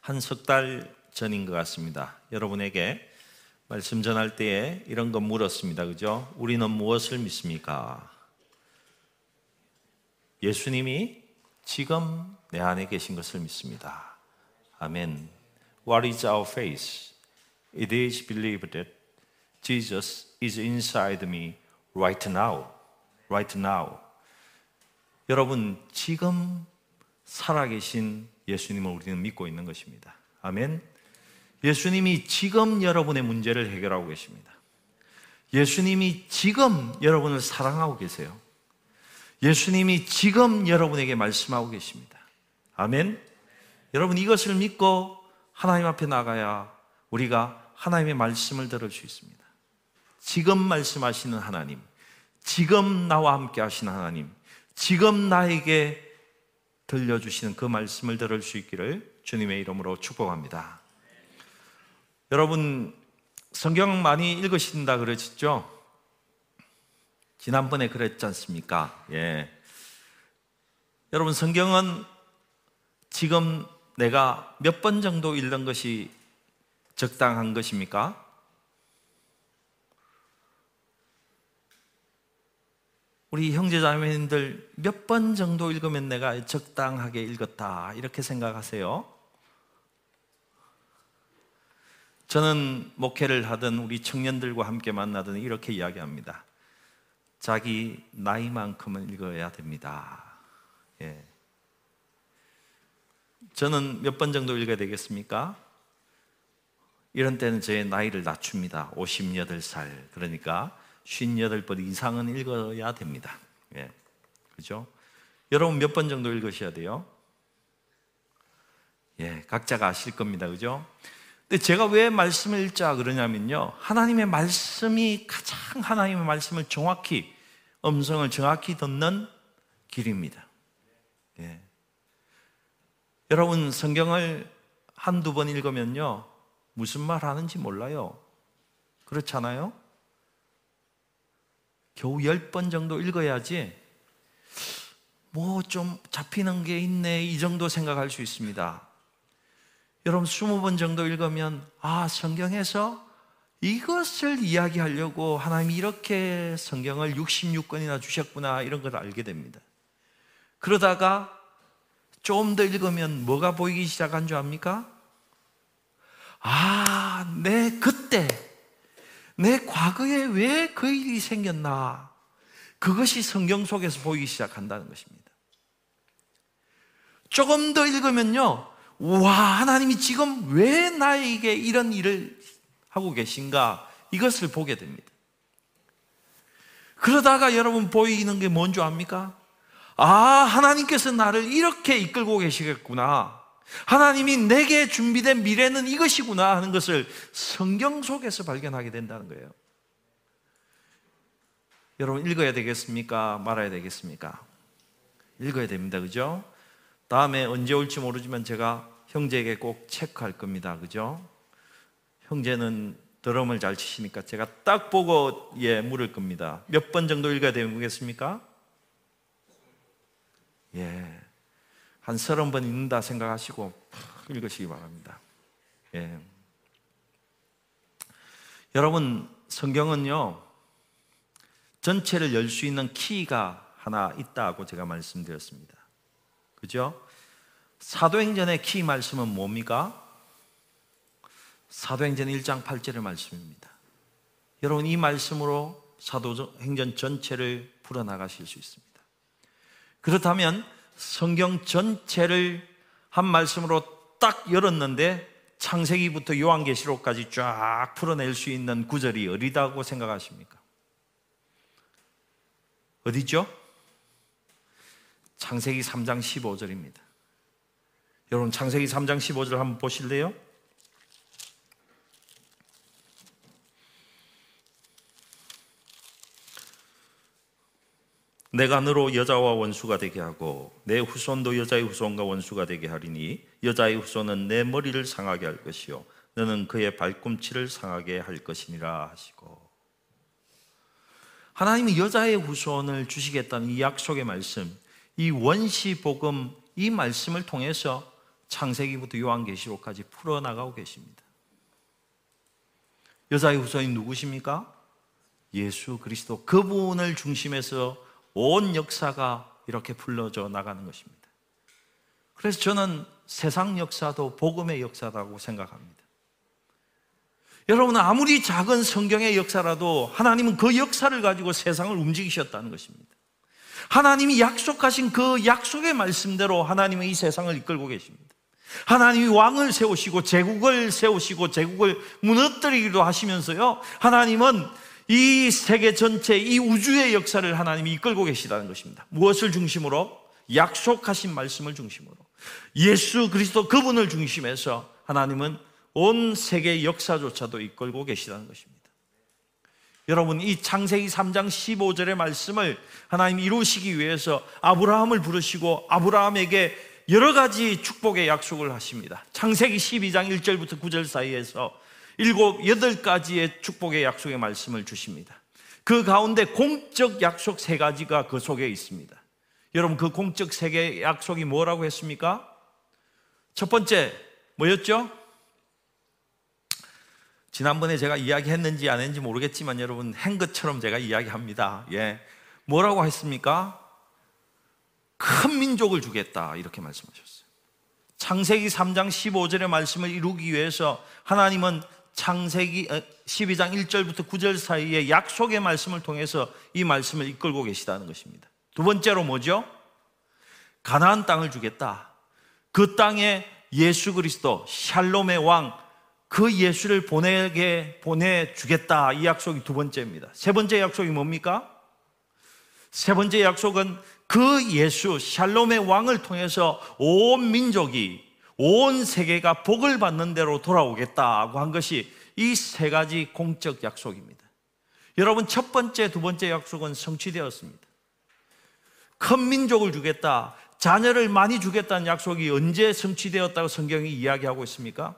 한 석 달 전인 것 같습니다. 여러분에게 말씀 전할 때에 이런 거 물었습니다. 그죠? 우리는 무엇을 믿습니까? 예수님이 지금 내 안에 계신 것을 믿습니다. 아멘. What is our faith? It is believed that Jesus is inside me right now. Right now. 여러분, 지금 살아계신 예수님을 우리는 믿고 있는 것입니다. 아멘. 예수님이 지금 여러분의 문제를 해결하고 계십니다. 예수님이 지금 여러분을 사랑하고 계세요. 예수님이 지금 여러분에게 말씀하고 계십니다. 아멘. 여러분 이것을 믿고 하나님 앞에 나가야 우리가 하나님의 말씀을 들을 수 있습니다. 지금 말씀하시는 하나님, 지금 나와 함께 하시는 하나님, 지금 나에게 들려주시는 그 말씀을 들을 수 있기를 주님의 이름으로 축복합니다. 여러분, 성경 많이 읽으신다 그러셨죠? 지난번에 그랬지 않습니까? 예. 여러분, 성경은 지금 내가 몇 번 정도 읽는 것이 적당한 것입니까? 우리 형제자매님들 몇 번 정도 읽으면 내가 적당하게 읽었다 이렇게 생각하세요? 저는 목회를 하던 우리 청년들과 함께 만나던 이렇게 이야기합니다. 자기 나이만큼은 읽어야 됩니다. 예. 저는 몇 번 정도 읽어야 되겠습니까? 이런 때는 제 나이를 낮춥니다. 58살. 그러니까 58번 이상은 읽어야 됩니다. 예. 그죠? 여러분 몇 번 정도 읽으셔야 돼요? 예, 각자가 아실 겁니다. 그죠? 근데 제가 왜 말씀을 읽자 그러냐면요. 하나님의 말씀이 가장 하나님의 말씀을 정확히, 음성을 정확히 듣는 길입니다. 예. 여러분, 성경을 한두 번 읽으면요. 무슨 말 하는지 몰라요. 그렇잖아요? 겨우 열번 정도 읽어야지 뭐 좀 잡히는 게 있네 이 정도 생각할 수 있습니다. 여러분 스무 번 정도 읽으면 아 성경에서 이것을 이야기하려고 하나님이 이렇게 성경을 66권이나 주셨구나 이런 걸 알게 됩니다. 그러다가 좀 더 읽으면 뭐가 보이기 시작한 줄 압니까? 아, 내 그때 내 과거에 왜 그 일이 생겼나? 그것이 성경 속에서 보이기 시작한다는 것입니다. 조금 더 읽으면요. 와, 하나님이 지금 왜 나에게 이런 일을 하고 계신가? 이것을 보게 됩니다. 그러다가 여러분 보이는 게 뭔지 압니까? 아, 하나님께서 나를 이렇게 이끌고 계시겠구나. 하나님이 내게 준비된 미래는 이것이구나 하는 것을 성경 속에서 발견하게 된다는 거예요. 여러분 읽어야 되겠습니까? 말아야 되겠습니까? 읽어야 됩니다. 그죠? 다음에 언제 올지 모르지만 제가 형제에게 꼭 체크할 겁니다. 그죠? 형제는 드럼을 잘 치시니까 제가 딱 보고 예 물을 겁니다. 몇 번 정도 읽어야 되겠습니까? 예. 한 서른 번 읽는다 생각하시고 읽으시기 바랍니다. 예. 여러분, 성경은요, 전체를 열 수 있는 키가 하나 있다고 제가 말씀드렸습니다. 그죠? 사도행전의 키 말씀은 뭡니까? 사도행전 1장 8절의 말씀입니다. 여러분, 이 말씀으로 사도행전 전체를 풀어나가실 수 있습니다. 그렇다면 성경 전체를 한 말씀으로 딱 열었는데 창세기부터 요한계시록까지 쫙 풀어낼 수 있는 구절이 어디다고 생각하십니까? 어디죠? 창세기 3장 15절입니다. 여러분 창세기 3장 15절 한번 보실래요? 내가 너로 여자와 원수가 되게 하고 내 후손도 여자의 후손과 원수가 되게 하리니 여자의 후손은 내 머리를 상하게 할 것이요 너는 그의 발꿈치를 상하게 할 것이니라 하시고 하나님이 여자의 후손을 주시겠다는 이 약속의 말씀 이 원시 복음 이 말씀을 통해서 창세기부터 요한계시록까지 풀어나가고 계십니다. 여자의 후손이 누구십니까? 예수 그리스도 그분을 중심에서 온 역사가 이렇게 풀러져 나가는 것입니다. 그래서 저는 세상 역사도 복음의 역사라고 생각합니다. 여러분 아무리 작은 성경의 역사라도 하나님은 그 역사를 가지고 세상을 움직이셨다는 것입니다. 하나님이 약속하신 그 약속의 말씀대로 하나님은 이 세상을 이끌고 계십니다. 하나님이 왕을 세우시고 제국을 세우시고 제국을 무너뜨리기도 하시면서요. 하나님은 이 세계 전체, 이 우주의 역사를 하나님이 이끌고 계시다는 것입니다. 무엇을 중심으로? 약속하신 말씀을 중심으로. 예수 그리스도 그분을 중심해서 하나님은 온 세계 역사조차도 이끌고 계시다는 것입니다. 여러분, 이 창세기 3장 15절의 말씀을 하나님 이루시기 위해서 아브라함을 부르시고 아브라함에게 여러 가지 축복의 약속을 하십니다. 창세기 12장 1절부터 9절 사이에서 일곱, 여덟 가지의 축복의 약속의 말씀을 주십니다. 그 가운데 공적 약속 세 가지가 그 속에 있습니다. 여러분, 그 공적 세 개의 약속이 뭐라고 했습니까? 첫 번째, 뭐였죠? 지난번에 제가 이야기했는지 안 했는지 모르겠지만 여러분, 한 것처럼 제가 이야기합니다. 예. 뭐라고 했습니까? 큰 민족을 주겠다. 이렇게 말씀하셨어요. 창세기 3장 15절의 말씀을 이루기 위해서 하나님은 창세기 12장 어, 1절부터 9절 사이에 약속의 말씀을 통해서 이 말씀을 이끌고 계시다는 것입니다. 두 번째로 뭐죠? 가나안 땅을 주겠다. 그 땅에 예수 그리스도 샬롬의 왕 그 예수를 보내게 보내 주겠다. 이 약속이 두 번째입니다. 세 번째 약속이 뭡니까? 세 번째 약속은 그 예수 샬롬의 왕을 통해서 온 민족이 온 세계가 복을 받는 대로 돌아오겠다고 한 것이 이 세 가지 공적 약속입니다. 여러분 첫 번째, 두 번째 약속은 성취되었습니다. 큰 민족을 주겠다, 자녀를 많이 주겠다는 약속이 언제 성취되었다고 성경이 이야기하고 있습니까?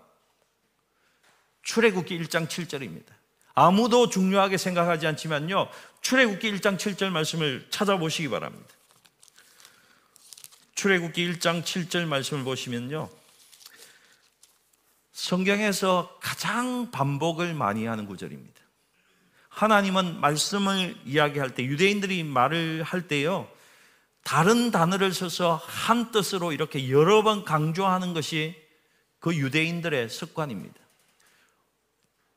출애굽기 1장 7절입니다. 아무도 중요하게 생각하지 않지만요. 출애굽기 1장 7절 말씀을 찾아보시기 바랍니다. 출애굽기 1장 7절 말씀을 보시면요. 성경에서 가장 반복을 많이 하는 구절입니다. 하나님은 말씀을 이야기할 때 유대인들이 말을 할 때요. 다른 단어를 써서 한 뜻으로 이렇게 여러 번 강조하는 것이 그 유대인들의 습관입니다.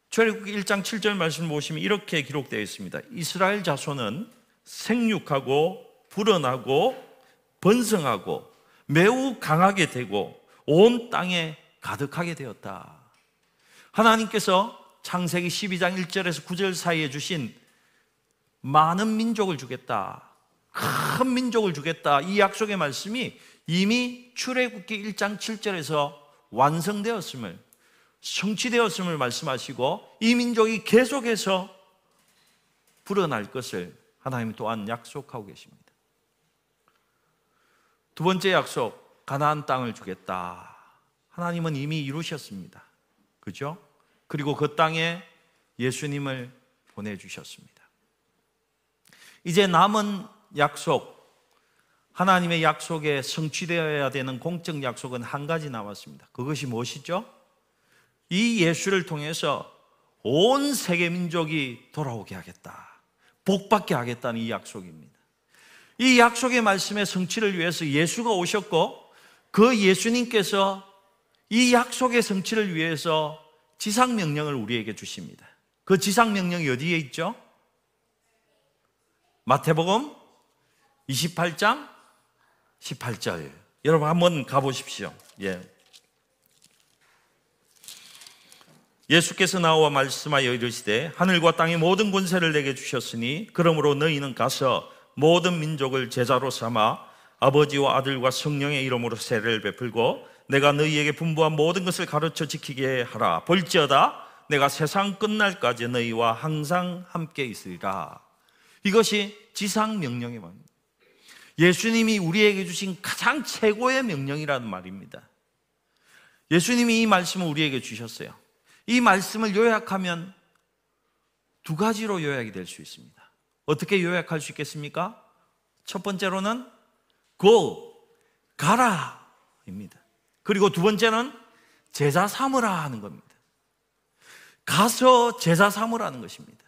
출애굽기 1장 7절 말씀 보시면 이렇게 기록되어 있습니다. 이스라엘 자손은 생육하고 불어나고 번성하고 매우 강하게 되고 온 땅에 가득하게 되었다. 하나님께서 창세기 12장 1절에서 9절 사이에 주신 많은 민족을 주겠다. 큰 민족을 주겠다. 이 약속의 말씀이 이미 출애굽기 1장 7절에서 완성되었음을 성취되었음을 말씀하시고 이 민족이 계속해서 불어날 것을 하나님 또한 약속하고 계십니다. 두 번째 약속, 가나안 땅을 주겠다. 하나님은 이미 이루셨습니다. 그죠? 그리고 그 땅에 예수님을 보내주셨습니다. 이제 남은 약속, 하나님의 약속에 성취되어야 되는 공적 약속은 한 가지 남았습니다. 그것이 무엇이죠? 이 예수를 통해서 온 세계 민족이 돌아오게 하겠다. 복받게 하겠다는 이 약속입니다. 이 약속의 말씀의 성취를 위해서 예수가 오셨고 그 예수님께서 이 약속의 성취를 위해서 지상 명령을 우리에게 주십니다. 그 지상 명령이 어디에 있죠? 마태복음 28장 18절. 여러분 한번 가보십시오. 예. 예수께서 나와 말씀하여 이르시되 하늘과 땅의 모든 권세를 내게 주셨으니 그러므로 너희는 가서 모든 민족을 제자로 삼아 아버지와 아들과 성령의 이름으로 세례를 베풀고 내가 너희에게 분부한 모든 것을 가르쳐 지키게 하라. 볼지어다 내가 세상 끝날까지 너희와 항상 함께 있으리라. 이것이 지상 명령의 말입니다. 예수님이 우리에게 주신 가장 최고의 명령이라는 말입니다. 예수님이 이 말씀을 우리에게 주셨어요. 이 말씀을 요약하면 두 가지로 요약이 될 수 있습니다. 어떻게 요약할 수 있겠습니까? 첫 번째로는 go, 가라 입니다. 그리고 두 번째는 제자 삼으라 하는 겁니다. 가서 제자 삼으라는 것입니다.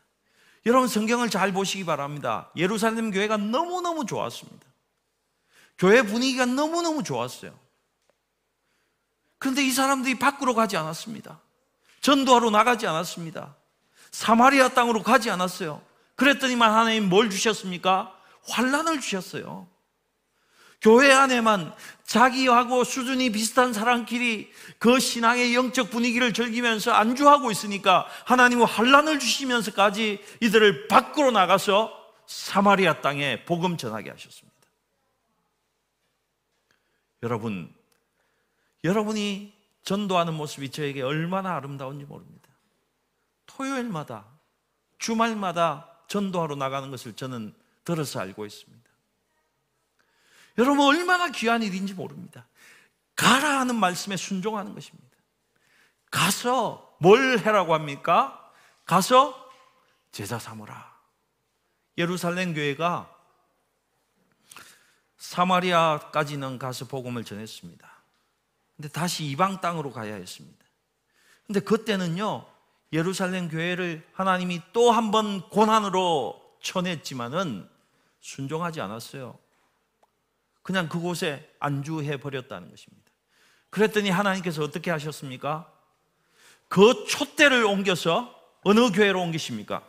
여러분 성경을 잘 보시기 바랍니다. 예루살렘 교회가 너무너무 좋았습니다. 교회 분위기가 너무너무 좋았어요. 그런데 이 사람들이 밖으로 가지 않았습니다. 전도하러 나가지 않았습니다. 사마리아 땅으로 가지 않았어요. 그랬더니만 하나님 뭘 주셨습니까? 환란을 주셨어요. 교회 안에만 자기하고 수준이 비슷한 사람끼리 그 신앙의 영적 분위기를 즐기면서 안주하고 있으니까 하나님은 환란을 주시면서까지 이들을 밖으로 나가서 사마리아 땅에 복음 전하게 하셨습니다. 여러분, 여러분이 전도하는 모습이 저에게 얼마나 아름다운지 모릅니다. 토요일마다, 주말마다 전도하러 나가는 것을 저는 들어서 알고 있습니다. 여러분 얼마나 귀한 일인지 모릅니다. 가라 하는 말씀에 순종하는 것입니다. 가서 뭘 해라고 합니까? 가서 제자 삼으라. 예루살렘 교회가 사마리아까지는 가서 복음을 전했습니다. 근데 다시 이방 땅으로 가야 했습니다. 근데 그때는요, 예루살렘 교회를 하나님이 또 한 번 고난으로 쳐냈지만은 순종하지 않았어요. 그냥 그곳에 안주해 버렸다는 것입니다. 그랬더니 하나님께서 어떻게 하셨습니까? 그 촛대를 옮겨서 어느 교회로 옮기십니까?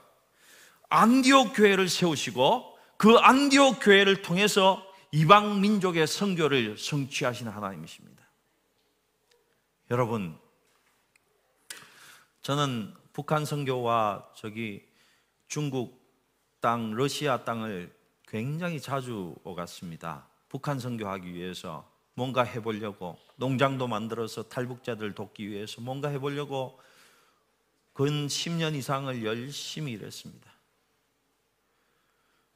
안디옥 교회를 세우시고 그 안디옥 교회를 통해서 이방 민족의 선교를 성취하시는 하나님이십니다. 여러분, 저는 북한 선교와 저기 중국 땅, 러시아 땅을 굉장히 자주 오갔습니다. 북한 선교하기 위해서 뭔가 해보려고 농장도 만들어서 탈북자들 돕기 위해서 뭔가 해보려고 근 10년 이상을 열심히 일했습니다.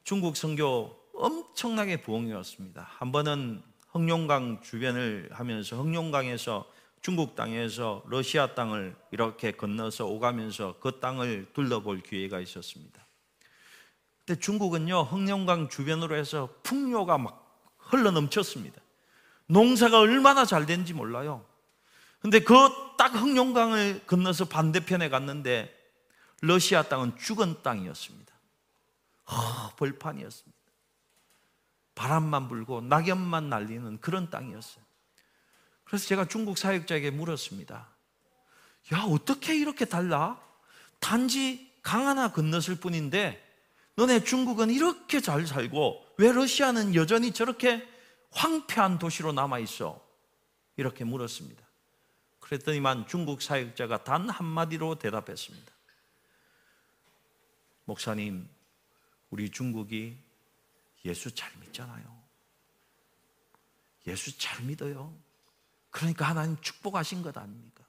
중국 선교 엄청나게 부흥이었습니다. 한 번은 흑룡강 주변을 하면서 흑룡강에서 중국 땅에서 러시아 땅을 이렇게 건너서 오가면서 그 땅을 둘러볼 기회가 있었습니다. 근데 중국은요, 흑룡강 주변으로 해서 풍요가 막 흘러 넘쳤습니다. 농사가 얼마나 잘 된지 몰라요. 근데 그 딱 흑룡강을 건너서 반대편에 갔는데 러시아 땅은 죽은 땅이었습니다. 허, 벌판이었습니다. 바람만 불고 낙엽만 날리는 그런 땅이었어요. 그래서 제가 중국 사역자에게 물었습니다. 야, 어떻게 이렇게 달라? 단지 강 하나 건넜을 뿐인데 너네 중국은 이렇게 잘 살고 왜 러시아는 여전히 저렇게 황폐한 도시로 남아 있어? 이렇게 물었습니다. 그랬더니만 중국 사역자가 단 한마디로 대답했습니다. 목사님, 우리 중국이 예수 잘 믿잖아요. 예수 잘 믿어요. 그러니까 하나님 축복하신 것 아닙니까?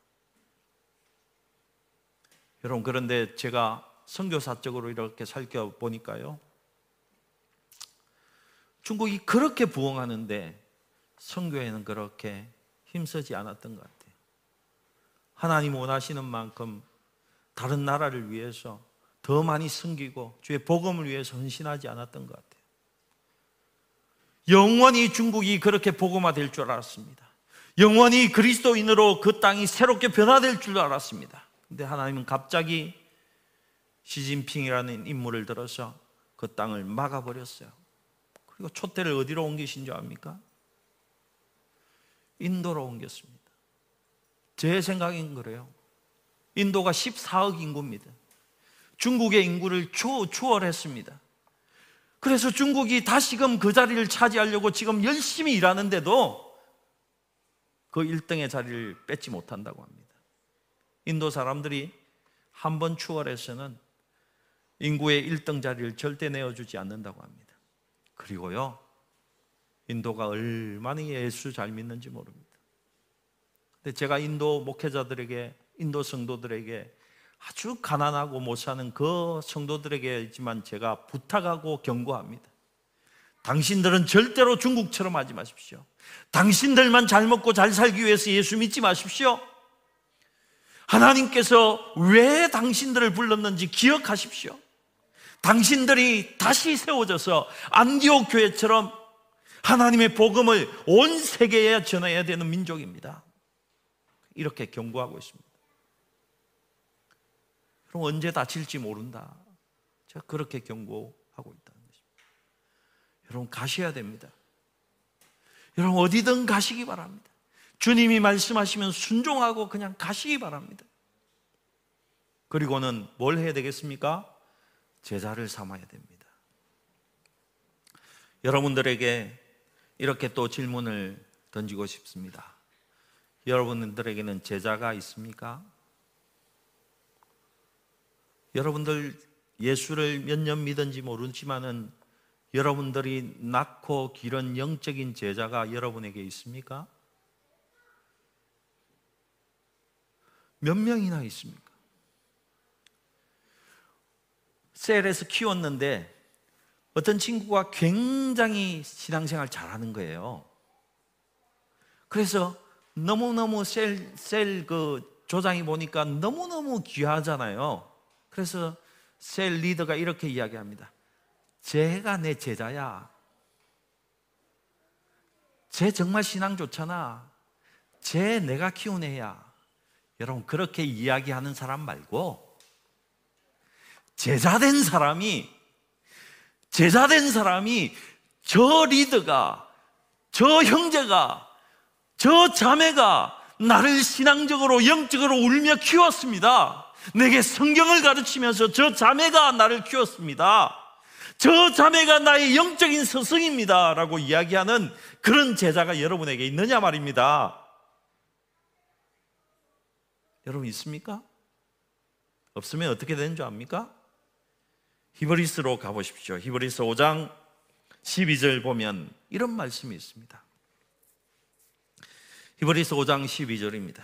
여러분, 그런데 제가 선교사적으로 이렇게 살펴보니까요. 중국이 그렇게 부흥하는데 선교에는 그렇게 힘쓰지 않았던 것 같아요. 하나님 원하시는 만큼 다른 나라를 위해서 더 많이 섬기고 주의 복음을 위해서 헌신하지 않았던 것 같아요. 영원히 중국이 그렇게 복음화될 줄 알았습니다. 영원히 그리스도인으로 그 땅이 새롭게 변화될 줄 알았습니다. 근데 하나님은 갑자기 시진핑이라는 인물을 들어서 그 땅을 막아버렸어요. 그리고 촛대를 어디로 옮기신 줄 압니까? 인도로 옮겼습니다. 제 생각인 그래요. 인도가 14억 인구입니다. 중국의 인구를 추, 추월했습니다. 그래서 중국이 다시금 그 자리를 차지하려고 지금 열심히 일하는데도 그 1등의 자리를 뺏지 못한다고 합니다. 인도 사람들이 한 번 추월해서는 인구의 1등 자리를 절대 내어주지 않는다고 합니다. 그리고요, 인도가 얼마나 예수 잘 믿는지 모릅니다. 근데 제가 인도 목회자들에게, 인도 성도들에게 아주 가난하고 못 사는 그 성도들에게지만 제가 부탁하고 경고합니다. 당신들은 절대로 중국처럼 하지 마십시오. 당신들만 잘 먹고 잘 살기 위해서 예수 믿지 마십시오. 하나님께서 왜 당신들을 불렀는지 기억하십시오. 당신들이 다시 세워져서 안디옥 교회처럼 하나님의 복음을 온 세계에 전해야 되는 민족입니다. 이렇게 경고하고 있습니다. 그럼 언제 다칠지 모른다. 제가 그렇게 경고하고 있다는 것입니다. 여러분 가셔야 됩니다. 여러분 어디든 가시기 바랍니다. 주님이 말씀하시면 순종하고 그냥 가시기 바랍니다. 그리고는 뭘 해야 되겠습니까? 제자를 삼아야 됩니다. 여러분들에게 이렇게 또 질문을 던지고 싶습니다. 여러분들에게는 제자가 있습니까? 여러분들 예수를 몇 년 믿은지 모르지만은 여러분들이 낳고 기른 영적인 제자가 여러분에게 있습니까? 몇 명이나 있습니까? 셀에서 키웠는데 어떤 친구가 굉장히 신앙생활 잘하는 거예요. 그래서 너무너무 셀, 셀 그 조장이 보니까 너무너무 귀하잖아요. 그래서 셀 리더가 이렇게 이야기합니다. 쟤가 내 제자야. 쟤 정말 신앙 좋잖아. 쟤 내가 키운 애야. 여러분, 그렇게 이야기하는 사람 말고, 제자된 사람이, 제자된 사람이 저 리더가, 저 형제가, 저 자매가 나를 신앙적으로, 영적으로 울며 키웠습니다. 내게 성경을 가르치면서 저 자매가 나를 키웠습니다. 저 자매가 나의 영적인 스승입니다. 라고 이야기하는 그런 제자가 여러분에게 있느냐 말입니다. 여러분 있습니까? 없으면 어떻게 되는 줄 압니까? 히브리서로 가보십시오. 히브리서 5장 12절 보면 이런 말씀이 있습니다. 히브리서 5장 12절입니다.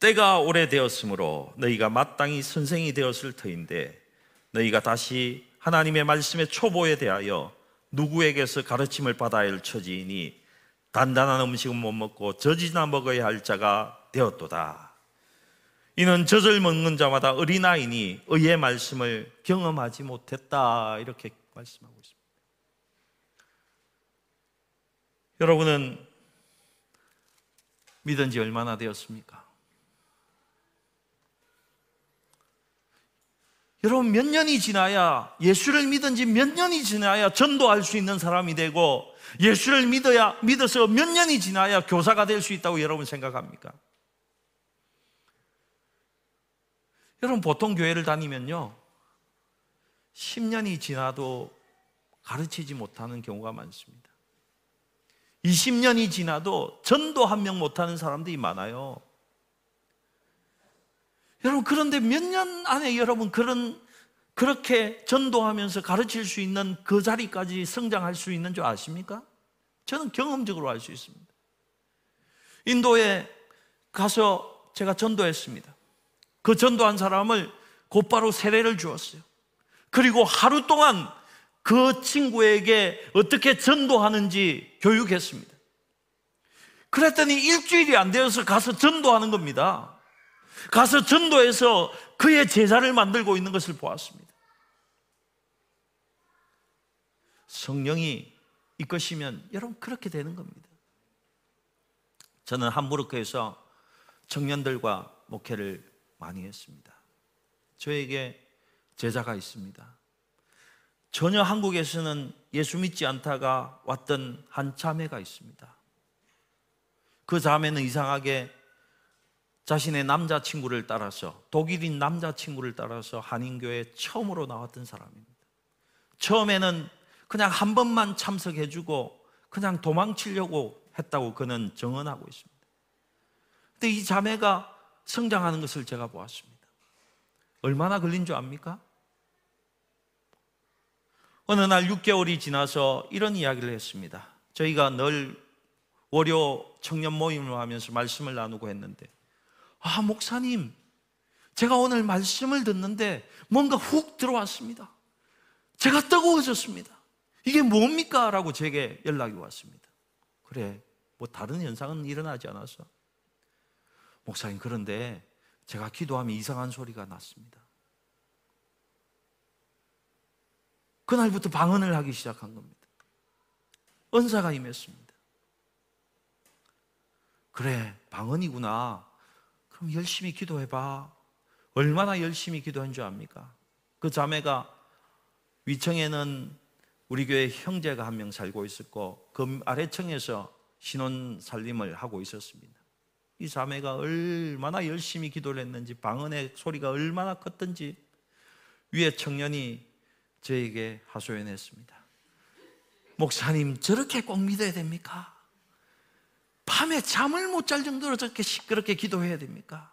때가 오래되었으므로 너희가 마땅히 선생이 되었을 터인데 너희가 다시 하나님의 말씀의 초보에 대하여 누구에게서 가르침을 받아야 할 처지이니 단단한 음식은 못 먹고 저지나 먹어야 할 자가 되었도다. 이는 젖을 먹는 자마다 어린아이니 의의 말씀을 경험하지 못했다. 이렇게 말씀하고 있습니다. 여러분은 믿은 지 얼마나 되었습니까? 여러분 몇 년이 지나야 예수를 믿은 지 몇 년이 지나야 전도할 수 있는 사람이 되고 예수를 믿어야 믿어서 몇 년이 지나야 교사가 될 수 있다고 여러분 생각합니까? 여러분 보통 교회를 다니면요 10년이 지나도 가르치지 못하는 경우가 많습니다 20년이 지나도 전도 한 명 못하는 사람들이 많아요 여러분 그런데 몇 년 안에 여러분 그런 그렇게 전도하면서 가르칠 수 있는 그 자리까지 성장할 수 있는 줄 아십니까? 저는 경험적으로 알 수 있습니다. 인도에 가서 제가 전도했습니다. 그 전도한 사람을 곧바로 세례를 주었어요. 그리고 하루 동안 그 친구에게 어떻게 전도하는지 교육했습니다. 그랬더니 일주일이 안 되어서 가서 전도하는 겁니다. 가서 전도해서 그의 제자를 만들고 있는 것을 보았습니다. 성령이 이것이면 여러분 그렇게 되는 겁니다. 저는 함부르크에서 청년들과 목회를 많이 했습니다. 저에게 제자가 있습니다. 전혀 한국에서는 예수 믿지 않다가 왔던 한 자매가 있습니다. 그 자매는 이상하게 자신의 남자친구를 따라서 독일인 남자친구를 따라서 한인교회 처음으로 나왔던 사람입니다. 처음에는 그냥 한 번만 참석해주고 그냥 도망치려고 했다고 그는 정언하고 있습니다. 근데 이 자매가 성장하는 것을 제가 보았습니다. 얼마나 걸린 줄 압니까? 어느 날 6개월이 지나서 이런 이야기를 했습니다. 저희가 늘 월요 청년 모임을 하면서 말씀을 나누고 했는데 아, 목사님, 제가 오늘 말씀을 듣는데 뭔가 훅 들어왔습니다. 제가 뜨거워졌습니다. 이게 뭡니까? 라고 제게 연락이 왔습니다. 그래, 뭐 다른 현상은 일어나지 않아서. 목사님, 그런데 제가 기도하면 이상한 소리가 났습니다. 그날부터 방언을 하기 시작한 겁니다. 은사가 임했습니다. 그래, 방언이구나. 그럼 열심히 기도해봐. 얼마나 열심히 기도한 줄 압니까? 그 자매가 위층에는 우리 교회 형제가 한 명 살고 있었고 그 아래층에서 신혼 살림을 하고 있었습니다. 이 자매가 얼마나 열심히 기도를 했는지 방언의 소리가 얼마나 컸던지 위에 청년이 저에게 하소연했습니다. 목사님 저렇게 꼭 믿어야 됩니까? 밤에 잠을 못 잘 정도로 저렇게 시끄럽게 기도해야 됩니까?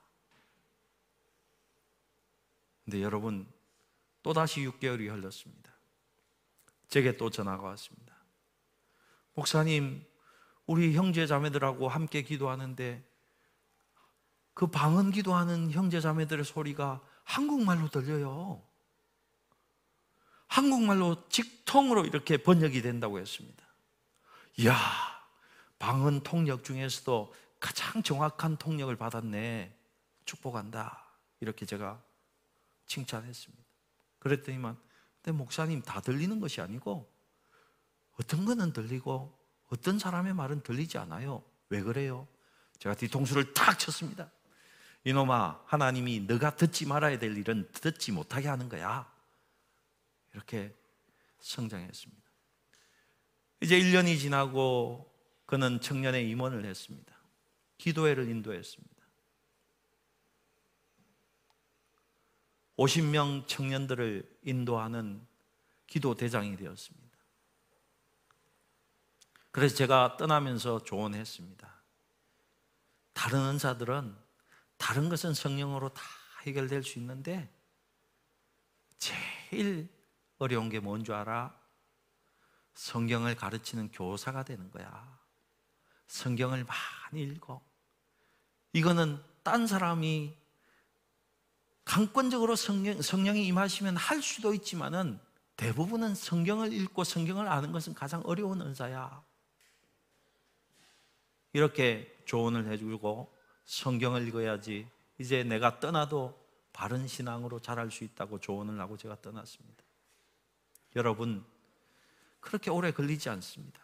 근데 여러분 또다시 6개월이 흘렀습니다. 제게 또 전화가 왔습니다. 목사님, 우리 형제 자매들하고 함께 기도하는데 그 방언 기도하는 형제 자매들의 소리가 한국말로 들려요. 한국말로 직통으로 이렇게 번역이 된다고 했습니다. 이야, 방언 통역 중에서도 가장 정확한 통역을 받았네. 축복한다. 이렇게 제가 칭찬했습니다. 그랬더니만, 근데 목사님 다 들리는 것이 아니고, 어떤 거는 들리고, 어떤 사람의 말은 들리지 않아요. 왜 그래요? 제가 뒤통수를 탁 쳤습니다. 이놈아, 하나님이 너가 듣지 말아야 될 일은 듣지 못하게 하는 거야. 이렇게 성장했습니다. 이제 1년이 지나고 그는 청년의 임원을 했습니다. 기도회를 인도했습니다. 50명 청년들을 인도하는 기도 대장이 되었습니다. 그래서 제가 떠나면서 조언했습니다. 다른 은사들은 다른 것은 성령으로 다 해결될 수 있는데 제일 어려운 게 뭔 줄 알아? 성경을 가르치는 교사가 되는 거야. 성경을 많이 읽어. 이거는 딴 사람이 강권적으로 성령, 성령이 임하시면 할 수도 있지만은 대부분은 성경을 읽고 성경을 아는 것은 가장 어려운 은사야. 이렇게 조언을 해주고 성경을 읽어야지 이제 내가 떠나도 바른 신앙으로 자랄 수 있다고 조언을 하고 제가 떠났습니다. 여러분, 그렇게 오래 걸리지 않습니다.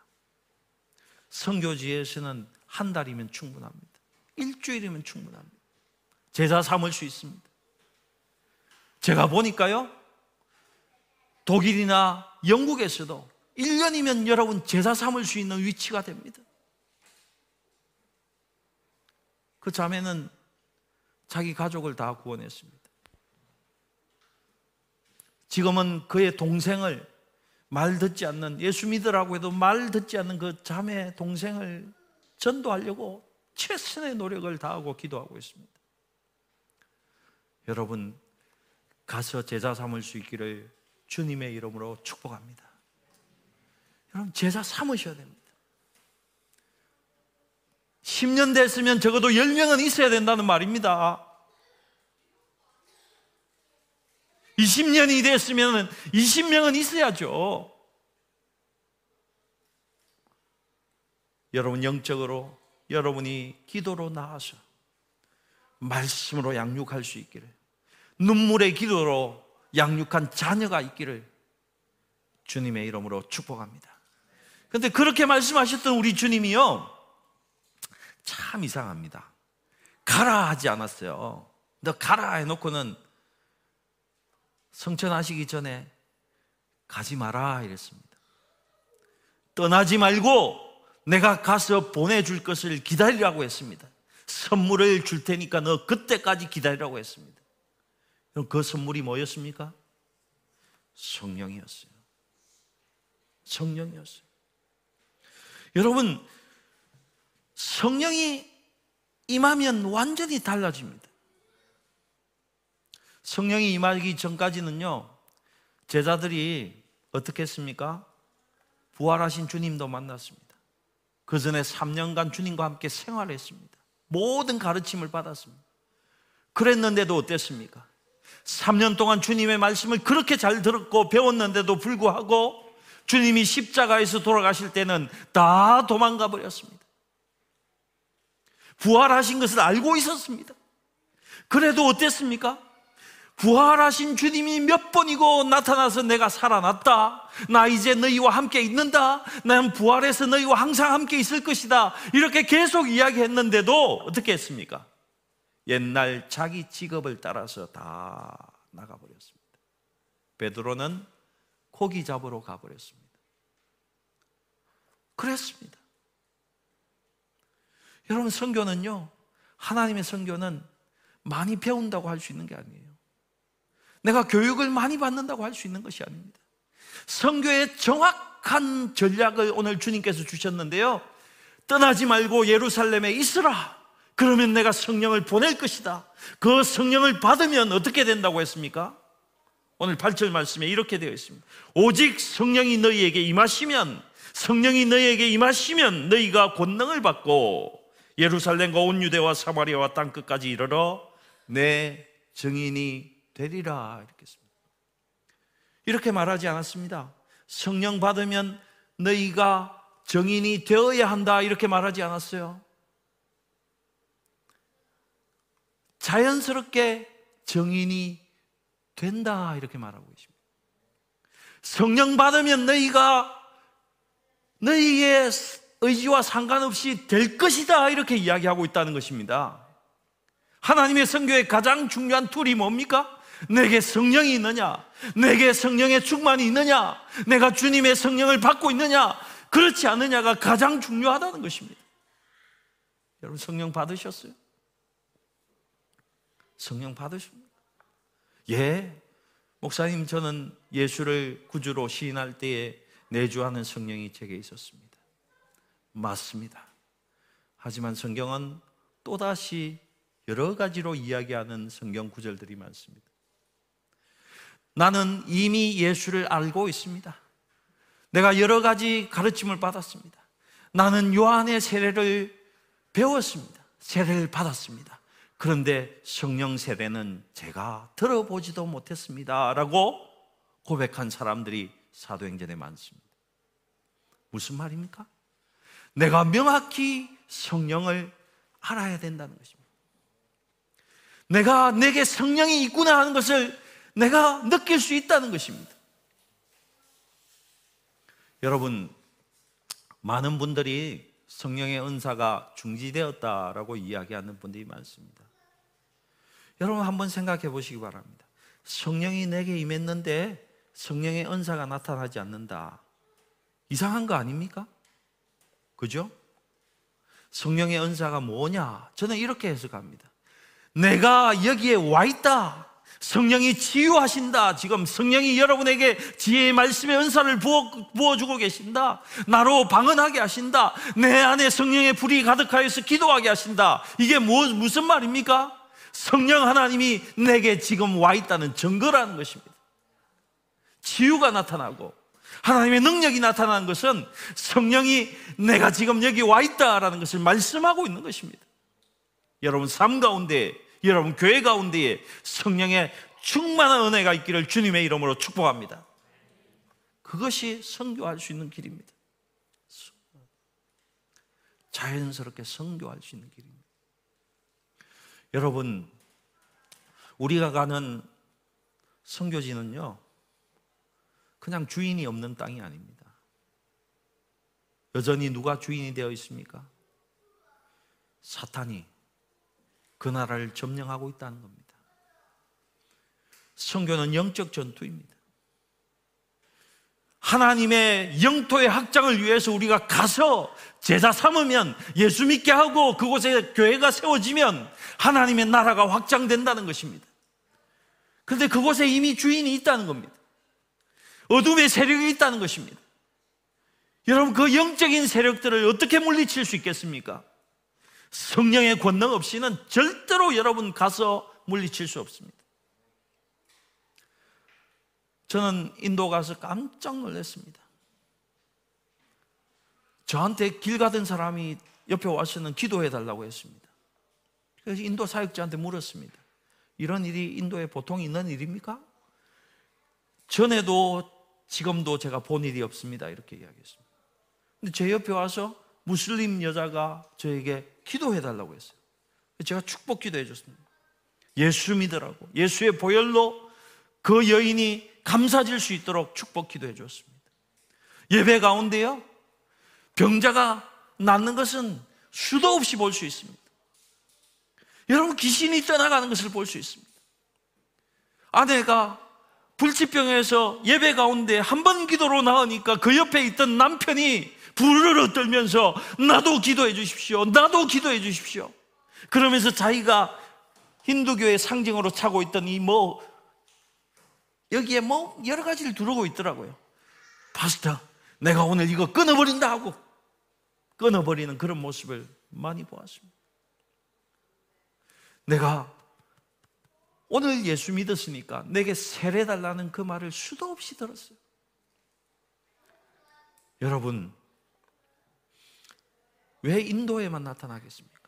성교지에서는 한 달이면 충분합니다. 일주일이면 충분합니다. 제자 삼을 수 있습니다. 제가 보니까요, 독일이나 영국에서도 1년이면 여러분 제사 삼을 수 있는 위치가 됩니다. 그 자매는 자기 가족을 다 구원했습니다. 지금은 그의 동생을 말 듣지 않는 예수 믿으라고 해도 말 듣지 않는 그 자매 동생을 전도하려고 최선의 노력을 다하고 기도하고 있습니다. 여러분 가서 제자 삼을 수 있기를 주님의 이름으로 축복합니다. 여러분 제자 삼으셔야 됩니다. 10년 됐으면 적어도 10명은 있어야 된다는 말입니다. 20년이 됐으면 20명은 있어야죠. 여러분 영적으로 여러분이 기도로 나와서 말씀으로 양육할 수 있기를 눈물의 기도로 양육한 자녀가 있기를 주님의 이름으로 축복합니다. 근데 그렇게 말씀하셨던 우리 주님이요. 참 이상합니다. 가라 하지 않았어요. 너 가라 해놓고는 성천하시기 전에 가지 마라 이랬습니다. 떠나지 말고 내가 가서 보내줄 것을 기다리라고 했습니다. 선물을 줄 테니까 너 그때까지 기다리라고 했습니다. 그럼 그 선물이 뭐였습니까? 성령이었어요. 성령이었어요. 여러분, 성령이 임하면 완전히 달라집니다. 성령이 임하기 전까지는요, 제자들이 어떻게 했습니까? 부활하신 주님도 만났습니다. 그 전에 3년간 주님과 함께 생활했습니다. 모든 가르침을 받았습니다. 그랬는데도 어땠습니까? 3년 동안 주님의 말씀을 그렇게 잘 들었고 배웠는데도 불구하고 주님이 십자가에서 돌아가실 때는 다 도망가 버렸습니다. 부활하신 것을 알고 있었습니다. 그래도 어땠습니까? 부활하신 주님이 몇 번이고 나타나서 내가 살아났다. 나 이제 너희와 함께 있는다. 나는 부활해서 너희와 항상 함께 있을 것이다. 이렇게 계속 이야기했는데도 어떻게 했습니까? 옛날 자기 직업을 따라서 다 나가버렸습니다. 베드로는 고기 잡으러 가버렸습니다. 그랬습니다. 여러분, 성교는요, 하나님의 성교는 많이 배운다고 할 수 있는 게 아니에요. 내가 교육을 많이 받는다고 할 수 있는 것이 아닙니다. 성교의 정확한 전략을 오늘 주님께서 주셨는데요. 떠나지 말고 예루살렘에 있으라. 그러면 내가 성령을 보낼 것이다. 그 성령을 받으면 어떻게 된다고 했습니까? 오늘 8절 말씀에 이렇게 되어 있습니다. 오직 성령이 너희에게 임하시면 성령이 너희에게 임하시면 너희가 권능을 받고 예루살렘과 온 유대와 사마리아와 땅 끝까지 이르러 내 증인이 되리라 이렇게 했습니다. 이렇게 말하지 않았습니다. 성령 받으면 너희가 정인이 되어야 한다 이렇게 말하지 않았어요. 자연스럽게 정인이 된다 이렇게 말하고 계십니다. 성령 받으면 너희가 너희의 의지와 상관없이 될 것이다 이렇게 이야기하고 있다는 것입니다. 하나님의 성교의 가장 중요한 툴이 뭡니까? 내게 성령이 있느냐? 내게 성령의 충만이 있느냐? 내가 주님의 성령을 받고 있느냐? 그렇지 않느냐가 가장 중요하다는 것입니다. 여러분 성령 받으셨어요? 성령 받으십니까? 예. 목사님 저는 예수를 구주로 시인할 때에 내주하는 성령이 제게 있었습니다. 맞습니다. 하지만 성경은 또다시 여러 가지로 이야기하는 성경 구절들이 많습니다. 나는 이미 예수를 알고 있습니다. 내가 여러 가지 가르침을 받았습니다. 나는 요한의 세례를 배웠습니다. 세례를 받았습니다. 그런데 성령 세례는 제가 들어보지도 못했습니다. 라고 고백한 사람들이 사도행전에 많습니다. 무슨 말입니까? 내가 명확히 성령을 알아야 된다는 것입니다. 내가 내게 성령이 있구나 하는 것을 내가 느낄 수 있다는 것입니다. 여러분, 많은 분들이 성령의 은사가 중지되었다라고 이야기하는 분들이 많습니다. 여러분 한번 생각해 보시기 바랍니다. 성령이 내게 임했는데 성령의 은사가 나타나지 않는다. 이상한 거 아닙니까? 그죠? 성령의 은사가 뭐냐? 저는 이렇게 해석합니다. 내가 여기에 와 있다. 성령이 치유하신다. 지금 성령이 여러분에게 지혜의 말씀의 은사를 부어, 부어 주고 계신다. 나로 방언하게 하신다. 내 안에 성령의 불이 가득하여서 기도하게 하신다. 이게 뭐, 무슨 말입니까? 성령 하나님이 내게 지금 와 있다는 증거라는 것입니다. 치유가 나타나고 하나님의 능력이 나타나는 것은 성령이 내가 지금 여기 와 있다라는 것을 말씀하고 있는 것입니다. 여러분 삶 가운데 여러분 교회 가운데에 성령의 충만한 은혜가 있기를 주님의 이름으로 축복합니다. 그것이 성교할 수 있는 길입니다. 자연스럽게 성교할 수 있는 길입니다. 여러분, 우리가 가는 성교지는요, 그냥 주인이 없는 땅이 아닙니다. 여전히 누가 주인이 되어 있습니까? 사탄이 그 나라를 점령하고 있다는 겁니다. 성교는 영적 전투입니다. 하나님의 영토의 확장을 위해서 우리가 가서 제자 삼으면 예수 믿게 하고 그곳에 교회가 세워지면 하나님의 나라가 확장된다는 것입니다. 그런데 그곳에 이미 주인이 있다는 겁니다. 어둠의 세력이 있다는 것입니다. 여러분, 그 영적인 세력들을 어떻게 물리칠 수 있겠습니까? 성령의 권능 없이는 절대로 여러분 가서 물리칠 수 없습니다. 저는 인도 가서 깜짝 놀랐습니다. 저한테 길 가던 사람이 옆에 와서는 기도해 달라고 했습니다. 그래서 인도 사역자한테 물었습니다. 이런 일이 인도에 보통 있는 일입니까? 전에도 지금도 제가 본 일이 없습니다. 이렇게 이야기했습니다. 근데 제 옆에 와서 무슬림 여자가 저에게 기도해 달라고 했어요. 제가 축복 기도해 줬습니다. 예수 믿으라고. 예수의 보혈로 그 여인이 감사질 수 있도록 축복 기도해 줬습니다. 예배 가운데요. 병자가 낫는 것은 수도 없이 볼 수 있습니다. 여러분 귀신이 떠나가는 것을 볼 수 있습니다. 아내가 불치병에서 예배 가운데 한 번 기도로 나으니까 그 옆에 있던 남편이 부르르 떨면서 나도 기도해 주십시오. 나도 기도해 주십시오. 그러면서 자기가 힌두교의 상징으로 차고 있던 이 뭐 여기에 뭐 여러 가지를 두르고 있더라고요. 파스터, 내가 오늘 이거 끊어버린다 하고 끊어버리는 그런 모습을 많이 보았습니다. 내가 오늘 예수 믿었으니까 내게 세례 달라는 그 말을 수도 없이 들었어요. 여러분, 왜 인도에만 나타나겠습니까?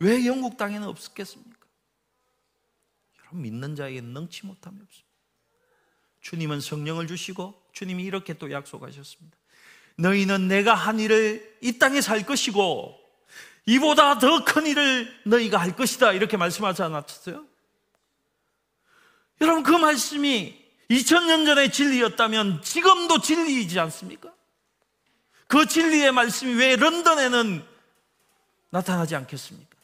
왜 영국 땅에는 없었겠습니까? 여러분, 믿는 자에게 능치 못함이 없습니다. 주님은 성령을 주시고 주님이 이렇게 또 약속하셨습니다. 너희는 내가 한 일을 이 땅에 살 것이고 이보다 더 큰 일을 너희가 할 것이다. 이렇게 말씀하지 않았어요? 여러분, 그 말씀이 2000년 전에 진리였다면 지금도 진리이지 않습니까? 그 진리의 말씀이 왜 런던에는 나타나지 않겠습니까?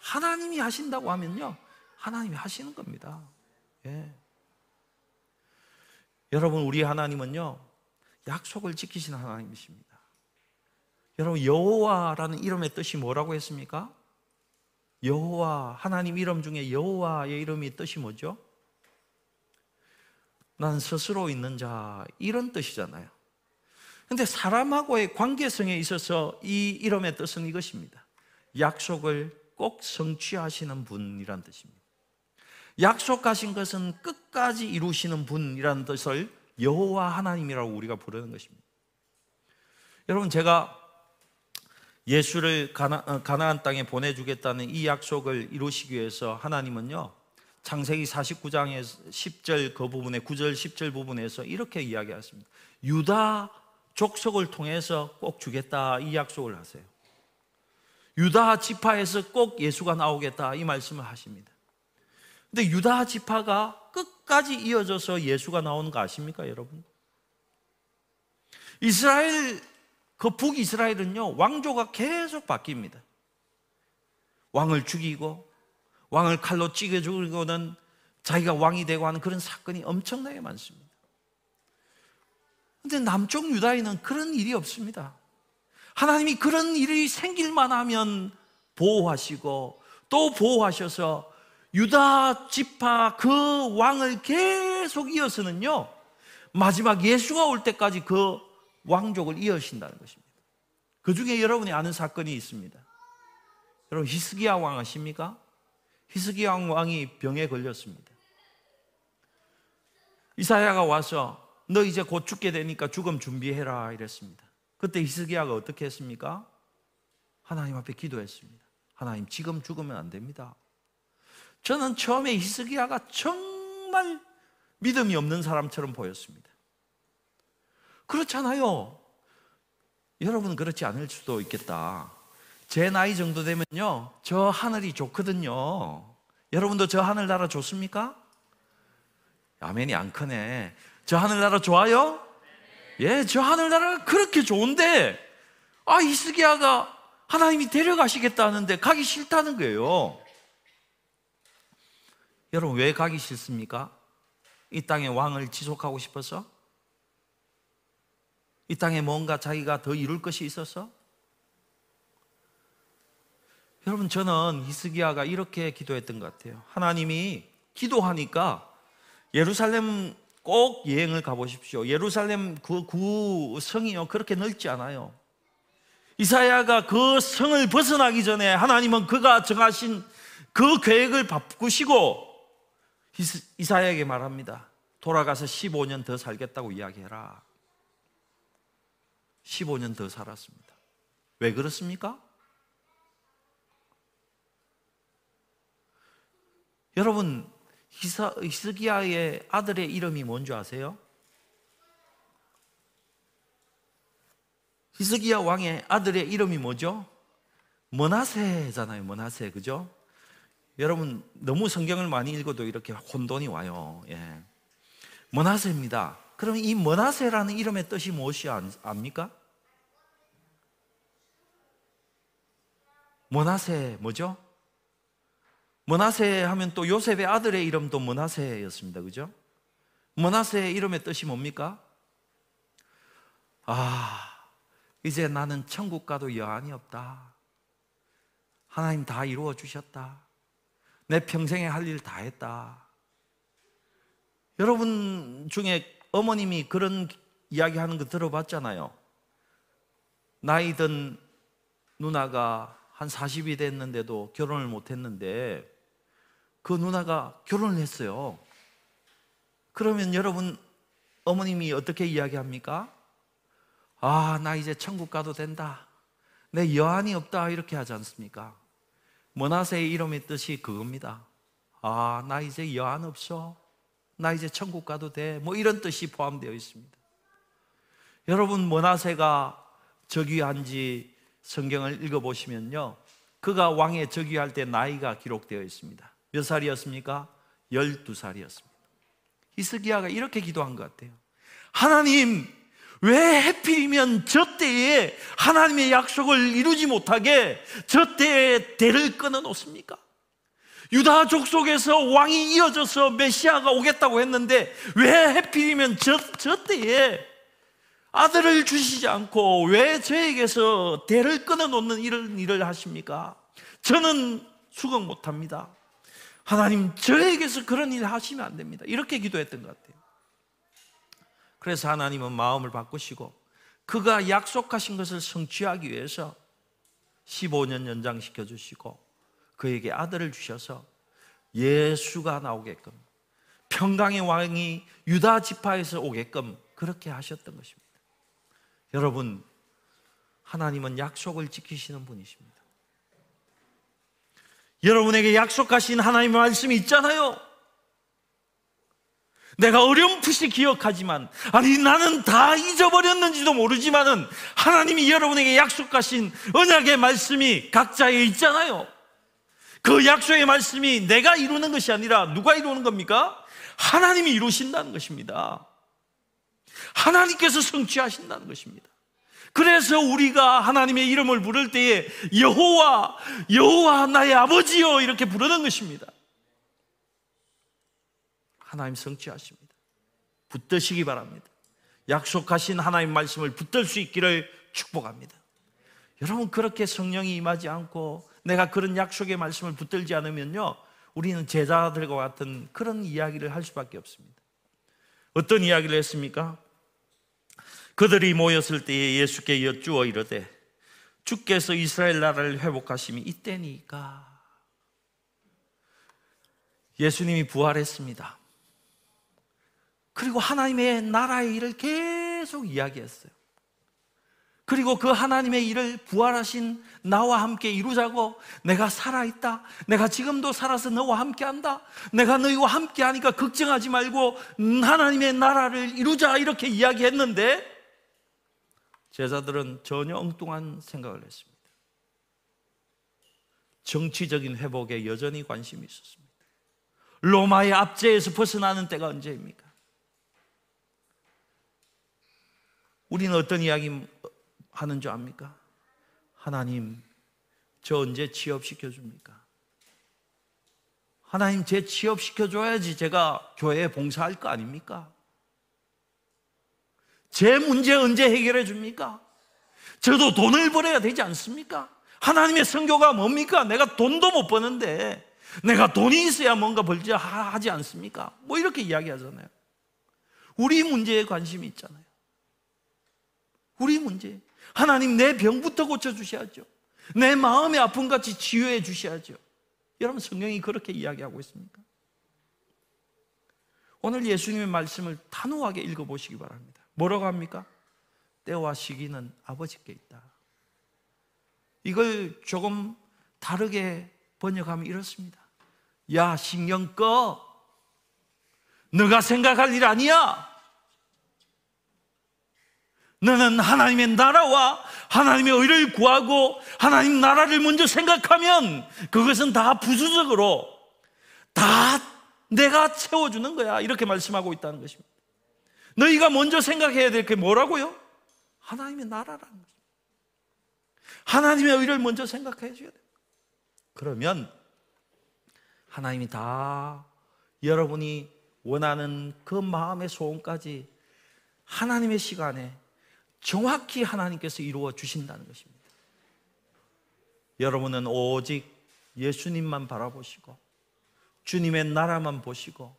하나님이 하신다고 하면요. 하나님이 하시는 겁니다. 예. 여러분, 우리 하나님은요, 약속을 지키시는 하나님이십니다. 여러분 여호와라는 이름의 뜻이 뭐라고 했습니까? 여호와 하나님 이름 중에 여호와의 이름이 뜻이 뭐죠? 난 스스로 있는 자 이런 뜻이잖아요. 근데 사람하고의 관계성에 있어서 이 이름의 뜻은 이것입니다. 약속을 꼭 성취하시는 분이란 뜻입니다. 약속하신 것은 끝까지 이루시는 분이라는 뜻을 여호와 하나님이라고 우리가 부르는 것입니다. 여러분 제가 예수를 가나, 어, 가나안 땅에 보내주겠다는 이 약속을 이루시기 위해서 하나님은요 창세기 49장의 10절 그 부분에 9절 10절 부분에서 이렇게 이야기하십니다. 유다 족속을 통해서 꼭 주겠다 이 약속을 하세요. 유다 지파에서 꼭 예수가 나오겠다 이 말씀을 하십니다. 근데 유다 지파가 끝까지 이어져서 예수가 나오는 거 아십니까 여러분? 이스라엘 그 북이스라엘은요, 왕조가 계속 바뀝니다. 왕을 죽이고, 왕을 칼로 찌개 죽이고는 자기가 왕이 되고 하는 그런 사건이 엄청나게 많습니다. 근데 남쪽 유다에는 그런 일이 없습니다. 하나님이 그런 일이 생길만 하면 보호하시고, 또 보호하셔서 유다 지파 그 왕을 계속 이어서는요, 마지막 예수가 올 때까지 그 왕족을 이어신다는 것입니다. 그 중에 여러분이 아는 사건이 있습니다. 여러분 히스기야 왕 아십니까? 히스기야 왕이 병에 걸렸습니다. 이사야가 와서 너 이제 곧 죽게 되니까 죽음 준비해라 이랬습니다. 그때 히스기야가 어떻게 했습니까? 하나님 앞에 기도했습니다. 하나님 지금 죽으면 안 됩니다. 저는 처음에 히스기야가 정말 믿음이 없는 사람처럼 보였습니다. 그렇잖아요. 여러분은 그렇지 않을 수도 있겠다. 제 나이 정도 되면요, 저 하늘이 좋거든요. 여러분도 저 하늘나라 좋습니까? 아멘이 안 크네. 저 하늘나라 좋아요? 예, 저 하늘나라가 그렇게 좋은데, 아, 이스기야가 하나님이 데려가시겠다 하는데 가기 싫다는 거예요. 여러분, 왜 가기 싫습니까? 이 땅의 왕을 지속하고 싶어서? 이 땅에 뭔가 자기가 더 이룰 것이 있어서? 여러분, 저는 히스기야가 이렇게 기도했던 것 같아요. 하나님이 기도하니까 예루살렘 꼭 여행을 가보십시오. 예루살렘 그 구성이요. 그렇게 넓지 않아요. 이사야가 그 성을 벗어나기 전에 하나님은 그가 정하신 그 계획을 바꾸시고 이사야에게 말합니다. 돌아가서 15년 더 살겠다고 이야기해라. 15년 더 살았습니다. 왜 그렇습니까? 여러분, 히사, 히스기야의 아들의 이름이 뭔지 아세요? 히스기야 왕의 아들의 이름이 뭐죠? 머나세잖아요, 머나세. 그죠? 여러분, 너무 성경을 많이 읽어도 이렇게 혼돈이 와요. 예. 머나세입니다. 그럼 이 머나세라는 이름의 뜻이 무엇이 압니까? 모나세 뭐죠? 모나세 하면 또 요셉의 아들의 이름도 모나세였습니다. 그죠? 모나세의 이름의 뜻이 뭡니까? 아, 이제 나는 천국 가도 여한이 없다. 하나님 다 이루어 주셨다. 내 평생에 할 일 다 했다. 여러분 중에 어머님이 그런 이야기 하는 거 들어봤잖아요. 나이 든 누나가 한 40이 됐는데도 결혼을 못 했는데 그 누나가 결혼을 했어요. 그러면 여러분 어머님이 어떻게 이야기합니까? 아, 나 이제 천국 가도 된다. 내 여한이 없다. 이렇게 하지 않습니까? 머나세의 이름의 뜻이 그겁니다. 아, 나 이제 여한 없어. 나 이제 천국 가도 돼. 뭐 이런 뜻이 포함되어 있습니다. 여러분, 머나세가 즉위한 지 성경을 읽어보시면요. 그가 왕에 즉위할 때 나이가 기록되어 있습니다. 몇 살이었습니까? 12살이었습니다. 히스기야가 이렇게 기도한 것 같아요. 하나님, 왜 해필이면 저 때에 하나님의 약속을 이루지 못하게 저 때에 대를 끊어 놓습니까? 유다 족 속에서 왕이 이어져서 메시아가 오겠다고 했는데 왜 해필이면 저, 저 때에 아들을 주시지 않고 왜 저에게서 대를 끊어 놓는 이런 일을 하십니까? 저는 수긍 못 합니다. 하나님, 저에게서 그런 일을 하시면 안 됩니다. 이렇게 기도했던 것 같아요. 그래서 하나님은 마음을 바꾸시고 그가 약속하신 것을 성취하기 위해서 15년 연장시켜 주시고 그에게 아들을 주셔서 예수가 나오게끔 평강의 왕이 유다 지파에서 오게끔 그렇게 하셨던 것입니다. 여러분, 하나님은 약속을 지키시는 분이십니다. 여러분에게 약속하신 하나님의 말씀이 있잖아요. 내가 어렴풋이 기억하지만, 아니, 나는 다 잊어버렸는지도 모르지만은, 하나님이 여러분에게 약속하신 언약의 말씀이 각자에 있잖아요. 그 약속의 말씀이 내가 이루는 것이 아니라 누가 이루는 겁니까? 하나님이 이루신다는 것입니다. 하나님께서 성취하신다는 것입니다. 그래서 우리가 하나님의 이름을 부를 때에 여호와, 여호와 나의 아버지요 이렇게 부르는 것입니다. 하나님 성취하십니다. 붙드시기 바랍니다. 약속하신 하나님 말씀을 붙들 수 있기를 축복합니다. 여러분 그렇게 성령이 임하지 않고 내가 그런 약속의 말씀을 붙들지 않으면요 우리는 제자들과 같은 그런 이야기를 할 수밖에 없습니다. 어떤 이야기를 했습니까? 그들이 모였을 때에 예수께 여쭈어 이르되 주께서 이스라엘 나라를 회복하심이 이때니까 예수님이 부활했습니다. 그리고 하나님의 나라의 일을 계속 이야기했어요. 그리고 그 하나님의 일을 부활하신 나와 함께 이루자고 내가 살아있다. 내가 지금도 살아서 너와 함께 한다. 내가 너희와 함께 하니까 걱정하지 말고 하나님의 나라를 이루자. 이렇게 이야기했는데 제자들은 전혀 엉뚱한 생각을 했습니다. 정치적인 회복에 여전히 관심이 있었습니다. 로마의 압제에서 벗어나는 때가 언제입니까? 우리는 어떤 이야기 하는 줄 압니까? 하나님, 저 언제 취업시켜 줍니까? 하나님, 제 취업시켜 줘야지 제가 교회에 봉사할 거 아닙니까? 제 문제 언제 해결해 줍니까? 저도 돈을 벌어야 되지 않습니까? 하나님의 성교가 뭡니까? 내가 돈도 못 버는데 내가 돈이 있어야 뭔가 벌지 하지 않습니까? 뭐 이렇게 이야기하잖아요. 우리 문제에 관심이 있잖아요. 우리 문제. 하나님 내 병부터 고쳐주셔야죠. 내 마음의 아픔 같이 치유해 주셔야죠. 여러분 성경이 그렇게 이야기하고 있습니까? 오늘 예수님의 말씀을 단호하게 읽어보시기 바랍니다. 뭐라고 합니까? 때와 시기는 아버지께 있다. 이걸 조금 다르게 번역하면 이렇습니다. 야, 신경 꺼. 너가 생각할 일 아니야. 너는 하나님의 나라와 하나님의 의를 구하고 하나님 나라를 먼저 생각하면 그것은 다 부수적으로 다 내가 채워주는 거야. 이렇게 말씀하고 있다는 것입니다. 너희가 먼저 생각해야 될 게 뭐라고요? 하나님의 나라라는 거죠. 하나님의 의를 먼저 생각해 줘야 돼. 그러면 하나님이 다 여러분이 원하는 그 마음의 소원까지 하나님의 시간에 정확히 하나님께서 이루어 주신다는 것입니다. 여러분은 오직 예수님만 바라보시고 주님의 나라만 보시고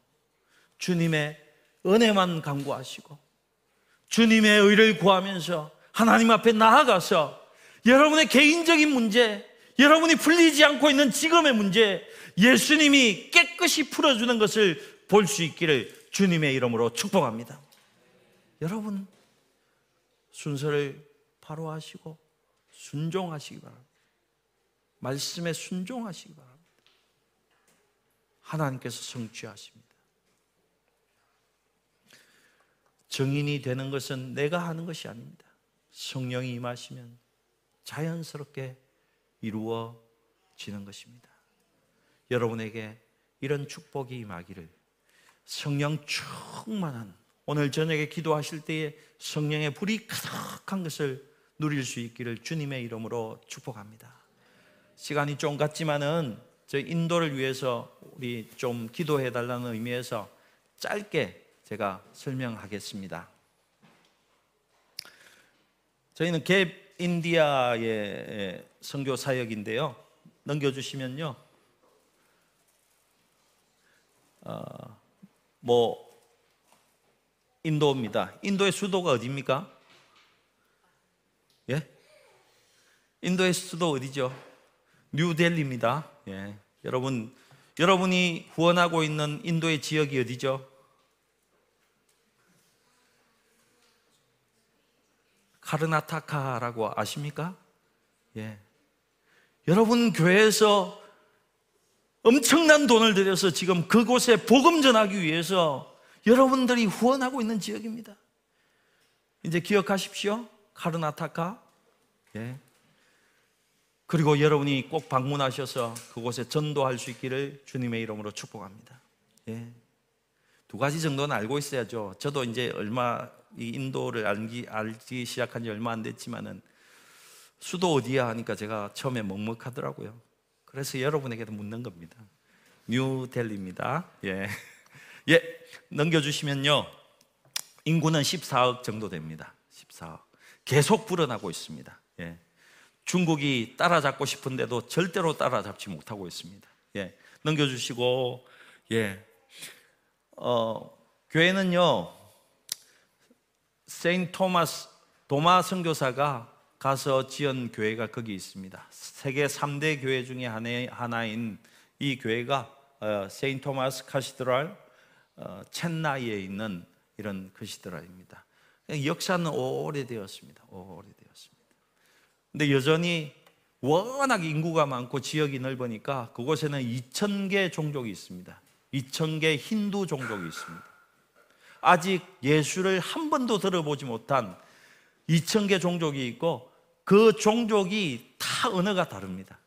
주님의 은혜만 강구하시고 주님의 의를 구하면서 하나님 앞에 나아가서 여러분의 개인적인 문제, 여러분이 풀리지 않고 있는 지금의 문제, 예수님이 깨끗이 풀어주는 것을 볼 수 있기를 주님의 이름으로 축복합니다. 여러분, 순서를 바로 하시고 순종하시기 바랍니다. 말씀에 순종하시기 바랍니다. 하나님께서 성취하십니다. 정인이 되는 것은 내가 하는 것이 아닙니다. 성령이 임하시면 자연스럽게 이루어지는 것입니다. 여러분에게 이런 축복이 임하기를 성령 충만한 오늘 저녁에 기도하실 때에 성령의 불이 가득한 것을 누릴 수 있기를 주님의 이름으로 축복합니다. 시간이 좀 갔지만은 저 인도를 위해서 우리 좀 기도해 달라는 의미에서 짧게 제가 설명하겠습니다. 저희는 갭 인디아의 선교 사역인데요. 넘겨주시면요. 어, 뭐 인도입니다. 인도의 수도가 어디입니까? 예? 인도의 수도 어디죠? 뉴델리입니다. 예. 여러분, 여러분이 후원하고 있는 인도의 지역이 어디죠? 카르나타카라고 아십니까? 예. 여러분 교회에서 엄청난 돈을 들여서 지금 그곳에 복음 전하기 위해서 여러분들이 후원하고 있는 지역입니다. 이제 기억하십시오. 카르나타카. 예. 그리고 여러분이 꼭 방문하셔서 그곳에 전도할 수 있기를 주님의 이름으로 축복합니다. 예. 두 가지 정도는 알고 있어야죠. 저도 이제 얼마 이 인도를 알기, 알기 시작한 지 얼마 안 됐지만은 수도 어디야 하니까 제가 처음에 먹먹하더라고요. 그래서 여러분에게도 묻는 겁니다. 뉴델리입니다. 예. 예. 넘겨주시면요. 인구는 14억 정도 됩니다. 14억. 계속 불어나고 있습니다. 예. 중국이 따라잡고 싶은데도 절대로 따라잡지 못하고 있습니다. 예. 넘겨주시고, 예. 어, 교회는요, 세인 토마스, 도마 선교사가 가서 지은 교회가 거기 있습니다. 세계 3대 교회 중에 하나인 이 교회가 어, 세인 토마스 카시드랄 어, 첸나이에 있는 이런 카시드랄입니다. 역사는 오래되었습니다. 오래되었습니다. 근데 여전히 워낙 인구가 많고 지역이 넓으니까 그곳에는 2,000개 종족이 있습니다. 2,000개 힌두 종족이 있습니다. 아직 예수를 한 번도 들어보지 못한 2,000개 종족이 있고 그 종족이 다 언어가 다릅니다.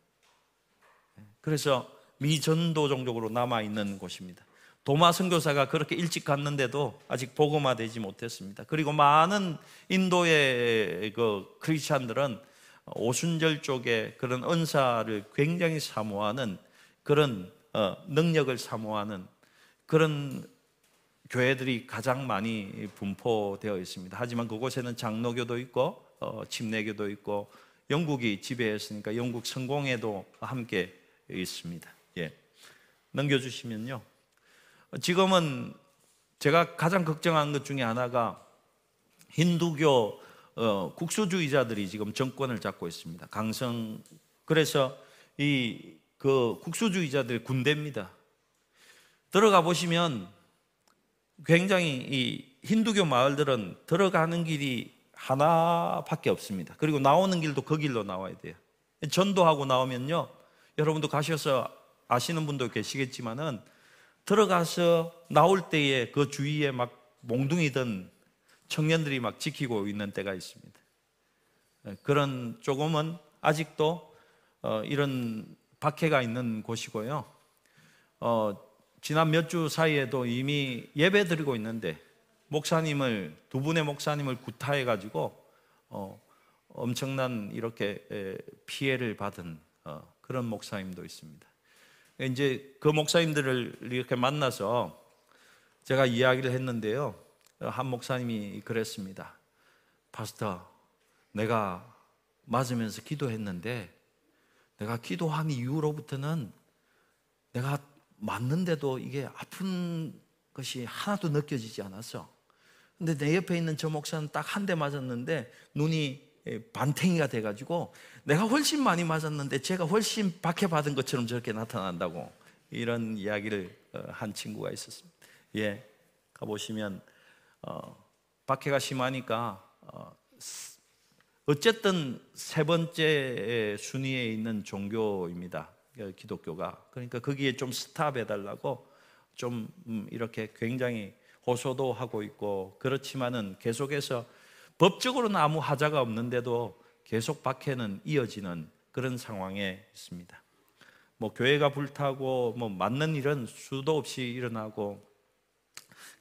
그래서 미전도 종족으로 남아 있는 곳입니다. 도마 선교사가 그렇게 일찍 갔는데도 아직 복음화되지 못했습니다. 그리고 많은 인도의 그 크리스천들은 오순절 쪽에 그런 은사를 굉장히 사모하는 그런 어, 능력을 사모하는 그런 교회들이 가장 많이 분포되어 있습니다. 하지만 그곳에는 장로교도 있고 어, 침례교도 있고 영국이 지배했으니까 영국 성공회도 함께 있습니다. 예. 넘겨주시면요. 지금은 제가 가장 걱정한 것 중에 하나가 힌두교 어, 국수주의자들이 지금 정권을 잡고 있습니다. 강성 그래서 이 그 국수주의자들 군대입니다. 들어가 보시면 굉장히 이 힌두교 마을들은 들어가는 길이 하나밖에 없습니다. 그리고 나오는 길도 그 길로 나와야 돼요. 전도하고 나오면요. 여러분도 가셔서 아시는 분도 계시겠지만은 들어가서 나올 때에 그 주위에 막 몽둥이든 청년들이 막 지키고 있는 때가 있습니다. 예, 그런 조금은 아직도 어, 이런 박해가 있는 곳이고요. 어, 지난 몇 주 사이에도 이미 예배 드리고 있는데 목사님을 두 분의 목사님을 구타해 가지고 어, 엄청난 이렇게 피해를 받은 어, 그런 목사님도 있습니다. 이제 그 목사님들을 이렇게 만나서 제가 이야기를 했는데요. 한 목사님이 그랬습니다. 파스터, 내가 맞으면서 기도했는데 내가 기도한 이후로부터는 내가 맞는데도 이게 아픈 것이 하나도 느껴지지 않았어. 근데 내 옆에 있는 저 목사는 딱 한 대 맞았는데 눈이 반탱이가 돼가지고 내가 훨씬 많이 맞았는데 제가 훨씬 박해받은 것처럼 저렇게 나타난다고 이런 이야기를 어, 한 친구가 있었습니다. 예, 가보시면 어, 박해가 심하니까 어, 어쨌든 세 번째 순위에 있는 종교입니다. 그 기독교가 그러니까 거기에 좀 스탑해 달라고 좀 음, 이렇게 굉장히 호소도 하고 있고 그렇지만은 계속해서 법적으로는 아무 하자가 없는데도 계속 박해는 이어지는 그런 상황에 있습니다. 뭐 교회가 불타고 뭐 맞는 일은 수도 없이 일어나고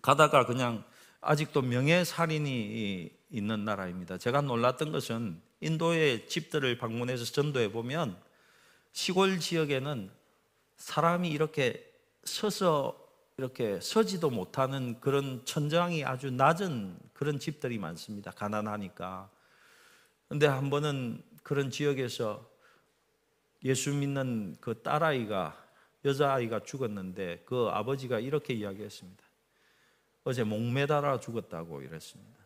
가다가 그냥 아직도 명예 살인이 있는 나라입니다. 제가 놀랐던 것은 인도의 집들을 방문해서 전도해 보면 시골 지역에는 사람이 이렇게 서서 이렇게 서지도 못하는 그런 천장이 아주 낮은 그런 집들이 많습니다. 가난하니까. 근데 한 번은 그런 지역에서 예수 믿는 그 딸아이가 여자아이가 죽었는데 그 아버지가 이렇게 이야기했습니다. 어제 목매달아 죽었다고 이랬습니다.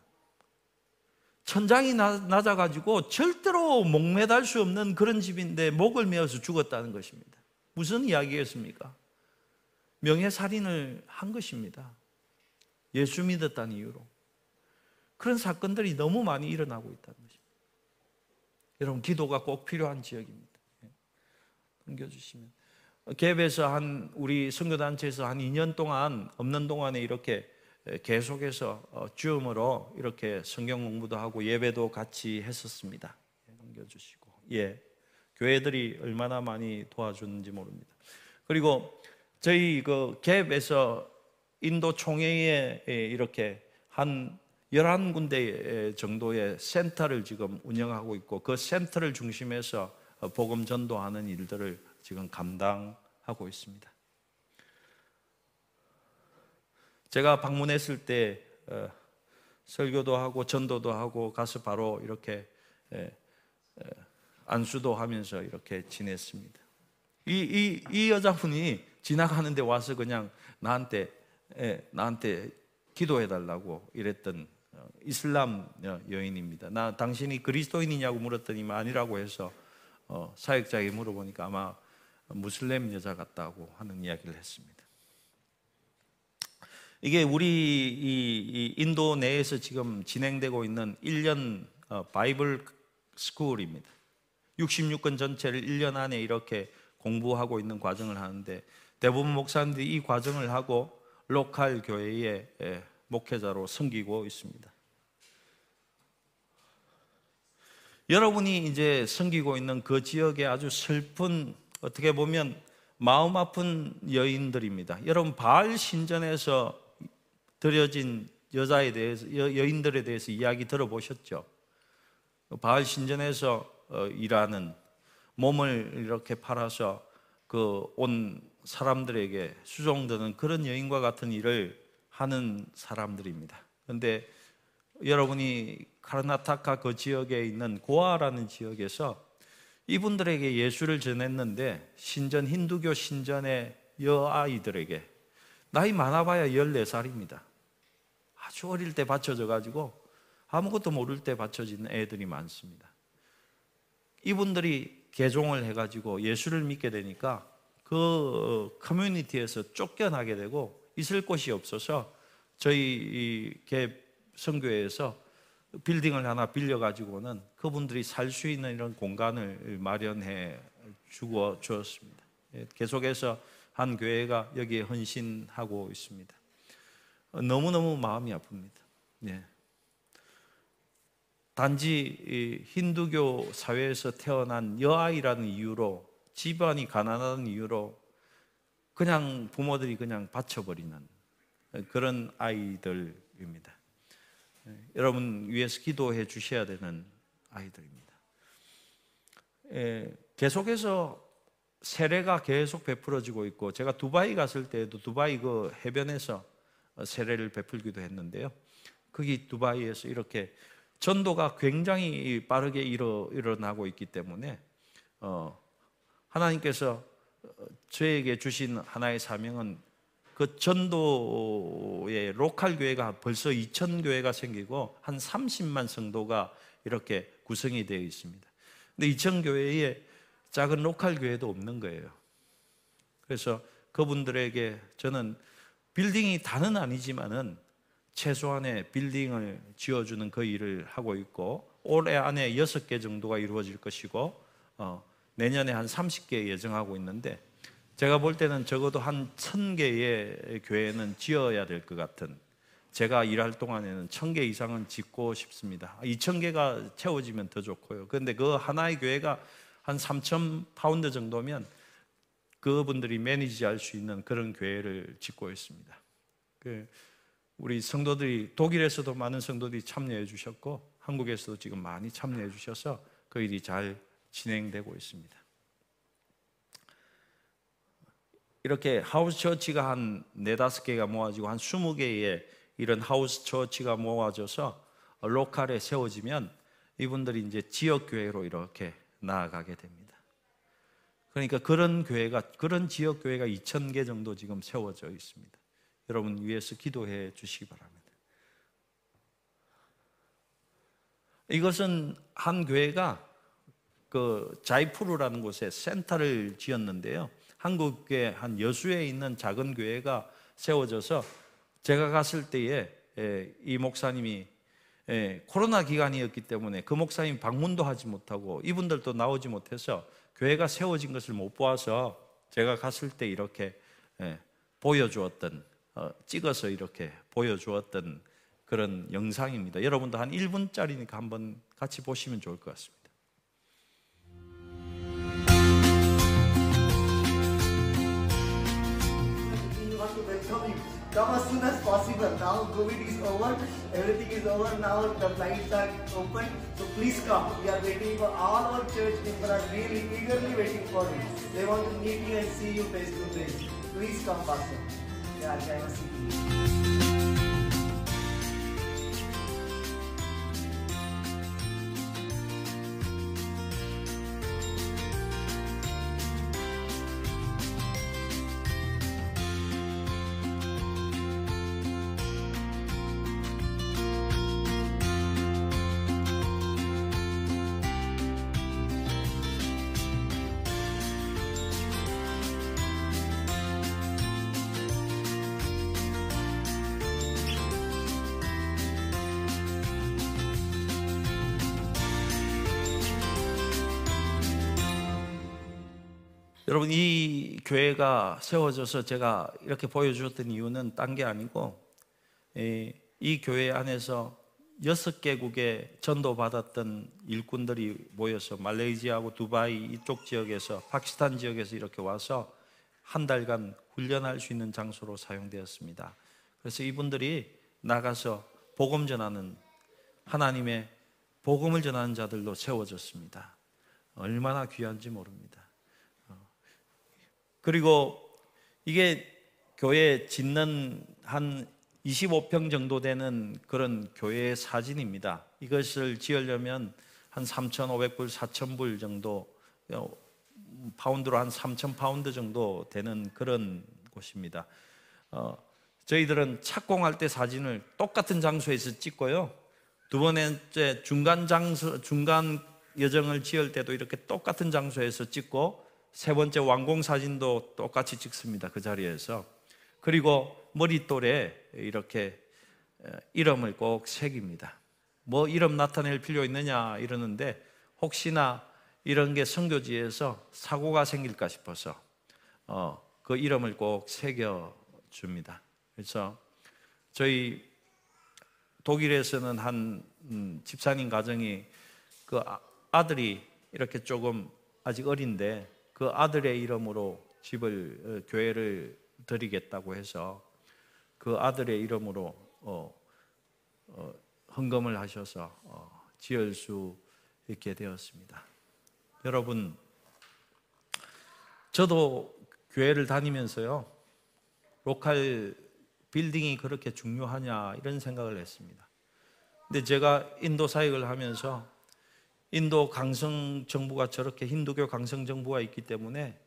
천장이 낮아가지고 절대로 목매달 수 없는 그런 집인데 목을 메어서 죽었다는 것입니다. 무슨 이야기였습니까? 명예살인을 한 것입니다. 예수 믿었다는 이유로. 그런 사건들이 너무 많이 일어나고 있다는 것입니다. 여러분, 기도가 꼭 필요한 지역입니다. 예. 넘겨주시면. 갭에서 한, 우리 선교단체에서 한 2년 동안, 없는 동안에 이렇게 계속해서 어, 줌으로 이렇게 성경 공부도 하고 예배도 같이 했었습니다. 예, 넘겨주시고. 예. 교회들이 얼마나 많이 도와주는지 모릅니다. 그리고 저희 그 갭에서 인도 총회에 이렇게 한 11군데 정도의 센터를 지금 운영하고 있고 그 센터를 중심해서 복음 전도하는 일들을 지금 감당하고 있습니다. 제가 방문했을 때 어, 설교도 하고 전도도 하고 가서 바로 이렇게 안수도 하면서 이렇게 지냈습니다. 이, 이, 이 여자분이 지나가는데 와서 그냥 나한테 예, 나한테 기도해 달라고 이랬던 어, 이슬람 여인입니다. 나 당신이 그리스도인이냐고 물었더니 아니라고 해서 어, 사역자에게 물어보니까 아마 무슬림 여자 같다고 하는 이야기를 했습니다. 이게 우리 이, 인도 내에서 지금 진행되고 있는 1년 어, Bible school입니다. 66권 전체를 1년 안에 이렇게 공부하고 있는 과정을 하는데 대부분 목사님들이 이 과정을 하고 local 교회의 목회자로 섬기고 있습니다. 여러분이 이제 섬기고 있는 그 지역에 아주 슬픈 어떻게 보면 마음 아픈 여인들입니다. 여러분 바알 신전에서 드려진 여자에 대해서 여 인들에 대해서 이야기 들어보셨죠? 바알 신전에서 어, 일하는 몸을 이렇게 팔아서 그 온 사람들에게 수종드는 그런 여인과 같은 일을 하는 사람들입니다. 그런데 여러분이 카르나타카 그 지역에 있는 고아라는 지역에서 이분들에게 예수를 전했는데 신전 힌두교 신전의 여아이들에게 나이 많아봐야 14살입니다. 아주 어릴 때 받쳐져 가지고 아무것도 모를 때 받쳐진 애들이 많습니다. 이분들이 개종을 해 가지고 예수를 믿게 되니까 그 커뮤니티에서 쫓겨나게 되고 있을 곳이 없어서 저희 개 성교회에서 빌딩을 하나 빌려 가지고는 그분들이 살 수 있는 이런 공간을 마련해 주어 주었습니다. 예, 계속해서 한 교회가 여기에 헌신하고 있습니다. 너무너무 마음이 아픕니다. 예. 단지 힌두교 사회에서 태어난 여아이라는 이유로 집안이 가난한 이유로 그냥 부모들이 그냥 바쳐버리는 그런 아이들입니다. 여러분 위해서 기도해 주셔야 되는 아이들입니다. 계속해서 세례가 계속 베풀어지고 있고 제가 두바이 갔을 때에도 두바이 그 해변에서 세례를 베풀기도 했는데요. 거기 두바이에서 이렇게 전도가 굉장히 빠르게 일어, 일어나고 있기 때문에 어, 하나님께서 저에게 주신 하나의 사명은 그 전도의 local 교회가 벌써 2천 교회가 생기고 한 30만 성도가 이렇게 구성이 되어 있습니다. 근데 2천 교회에 작은 local 교회도 없는 거예요. 그래서 그분들에게 저는 빌딩이 다는 아니지만은 최소한의 빌딩을 지어주는 그 일을 하고 있고 올해 안에 6개 정도가 이루어질 것이고 어, 내년에 한 30개 예정하고 있는데 제가 볼 때는 적어도 한 1000개의 교회는 지어야 될 것 같은 제가 일할 동안에는 1000개 이상은 짓고 싶습니다. 2000개가 채워지면 더 좋고요. 그런데 그 하나의 교회가 한 3천 파운드 정도면 그분들이 manage할 수 있는 그런 교회를 짓고 있습니다. 그 우리 성도들이 독일에서도 많은 성도들이 참여해 주셨고 한국에서도 지금 많이 참여해 주셔서 그 일이 잘 진행되고 있습니다. 이렇게 하우스 처치가 한 네다섯 개가 모아지고 한 스무 개의 이런 하우스 처치가 모아져서 로컬에 세워지면 이분들이 이제 지역 교회로 이렇게 나아가게 됩니다. 그러니까 그런 교회가 그런 지역 교회가 2천 개 정도 지금 세워져 있습니다. 여러분 위해서 기도해 주시기 바랍니다. 이것은 한 교회가 그 자이푸르라는 곳에 센터를 지었는데요. 한국의 한 여수에 있는 작은 교회가 세워져서 제가 갔을 때에 이 목사님이 코로나 기간이었기 때문에 그 목사님 방문도 하지 못하고 이분들도 나오지 못해서 교회가 세워진 것을 못 보아서 제가 갔을 때 이렇게 보여주었던 어, 찍어서 이렇게 보여주었던 그런 영상입니다. 여러분도 한 1분짜리니까 한번 같이 보시면 좋을 것 같습니다. Come as soon as possible. Now COVID is over, everything is over. Now the flights are open. So please come. We are waiting for all our church people are really eagerly waiting for you. They want to meet you and see you face to face. Please come, Pastor. Yeah, China City. 여러분 이 교회가 세워져서 제가 이렇게 보여주었던 이유는 딴 게 아니고 이, 이 교회 안에서 여섯 개국에 전도 받았던 일꾼들이 모여서 말레이시아하고 두바이 이쪽 지역에서 파키스탄 지역에서 이렇게 와서 한 달간 훈련할 수 있는 장소로 사용되었습니다. 그래서 이분들이 나가서 복음 전하는 하나님의 복음을 전하는 자들로 세워졌습니다. 얼마나 귀한지 모릅니다. 그리고 이게 교회 짓는 한 25평 정도 되는 그런 교회 사진입니다. 이것을 지으려면 한 3,500불, 4,000불 정도, 어, 파운드로 한 3,000 파운드 정도 되는 그런 곳입니다. 어, 저희들은 착공할 때 사진을 똑같은 장소에서 찍고요. 두 번째 중간 장소, 중간 여정을 지을 때도 이렇게 똑같은 장소에서 찍고 세 번째 완공 사진도 똑같이 찍습니다. 그 자리에서. 그리고 머릿돌에 이렇게 이름을 꼭 새깁니다. 뭐 이름 나타낼 필요 있느냐 이러는데 혹시나 이런 게 선교지에서 사고가 생길까 싶어서 어, 그 이름을 꼭 새겨 줍니다. 그래서 저희 독일에서는 한 음, 집사님 가정이 그 아들이 이렇게 조금 아직 어린데 그 아들의 이름으로 집을 어, 교회를 드리겠다고 해서 그 아들의 이름으로 어, 어, 헌금을 하셔서 어, 지을 수 있게 되었습니다. 여러분 저도 교회를 다니면서요. local 빌딩이 그렇게 중요하냐 이런 생각을 했습니다. 근데 제가 인도 사역을 하면서 인도 강성 정부가 저렇게 힌두교 강성 정부가 있기 때문에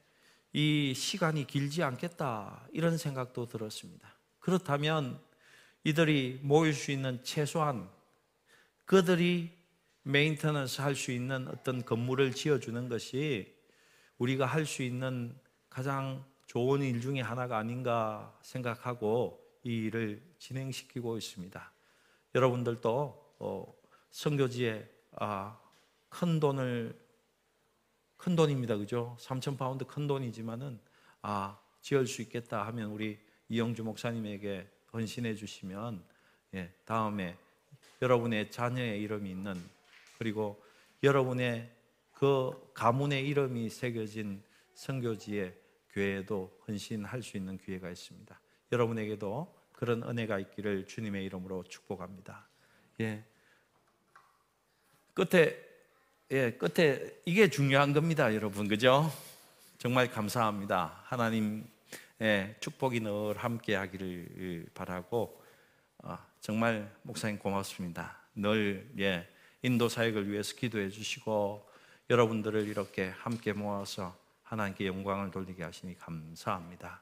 이 시간이 길지 않겠다 이런 생각도 들었습니다. 그렇다면 이들이 모일 수 있는 최소한 그들이 maintenance 할 수 있는 어떤 건물을 지어주는 것이 우리가 할 수 있는 가장 좋은 일 중에 하나가 아닌가 생각하고 이 일을 진행시키고 있습니다. 여러분들도 어, 선교지에 아, 큰 돈을 큰 돈입니다, 그죠? 3천 파운드 큰 돈이지만은 아 지을 수 있겠다 하면 우리 이영주 목사님에게 헌신해 주시면 예, 다음에 여러분의 자녀의 이름이 있는 그리고 여러분의 그 가문의 이름이 새겨진 선교지의 교회에도 헌신할 수 있는 기회가 있습니다. 여러분에게도 그런 은혜가 있기를 주님의 이름으로 축복합니다. 예. 끝에 예, 끝에 이게 중요한 겁니다, 여러분. 그죠? 정말 감사합니다. 하나님 예, 축복이 늘 함께 하기를 바라고 아, 정말 목사님 고맙습니다. 늘 예, 인도 사역을 위해서 기도해 주시고 여러분들을 이렇게 함께 모아서 하나님께 영광을 돌리게 하시니 감사합니다.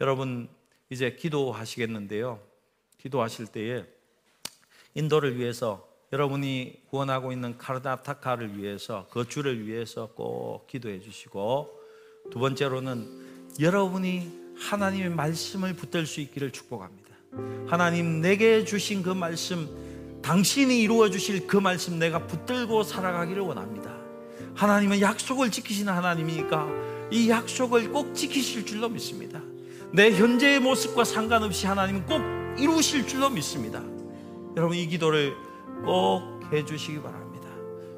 여러분 이제 기도하시겠는데요. 기도하실 때에 인도를 위해서 여러분이 구원하고 있는 카르다타카를 위해서 거주를 위해서 꼭 기도해 주시고 두 번째로는 여러분이 하나님의 말씀을 붙들 수 있기를 축복합니다. 하나님 내게 주신 그 말씀 당신이 이루어 주실 그 말씀 내가 붙들고 살아가기를 원합니다. 하나님은 약속을 지키시는 하나님이니까 이 약속을 꼭 지키실 줄로 믿습니다. 내 현재의 모습과 상관없이 하나님은 꼭 이루실 줄로 믿습니다. 여러분 이 기도를 꼭 해주시기 바랍니다.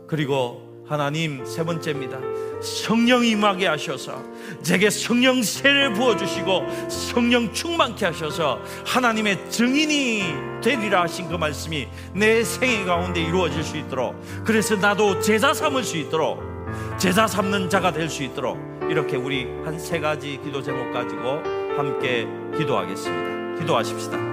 그리고 하나님 세 번째입니다. 성령 임하게 하셔서 제게 성령 세를 부어주시고 성령 충만케 하셔서 하나님의 증인이 되리라 하신 그 말씀이 내 생애 가운데 이루어질 수 있도록 그래서 나도 제자 삼을 수 있도록 제자 삼는 자가 될 수 있도록 이렇게 우리 한 세 가지 기도 제목 가지고 함께 기도하겠습니다. 기도하십시다.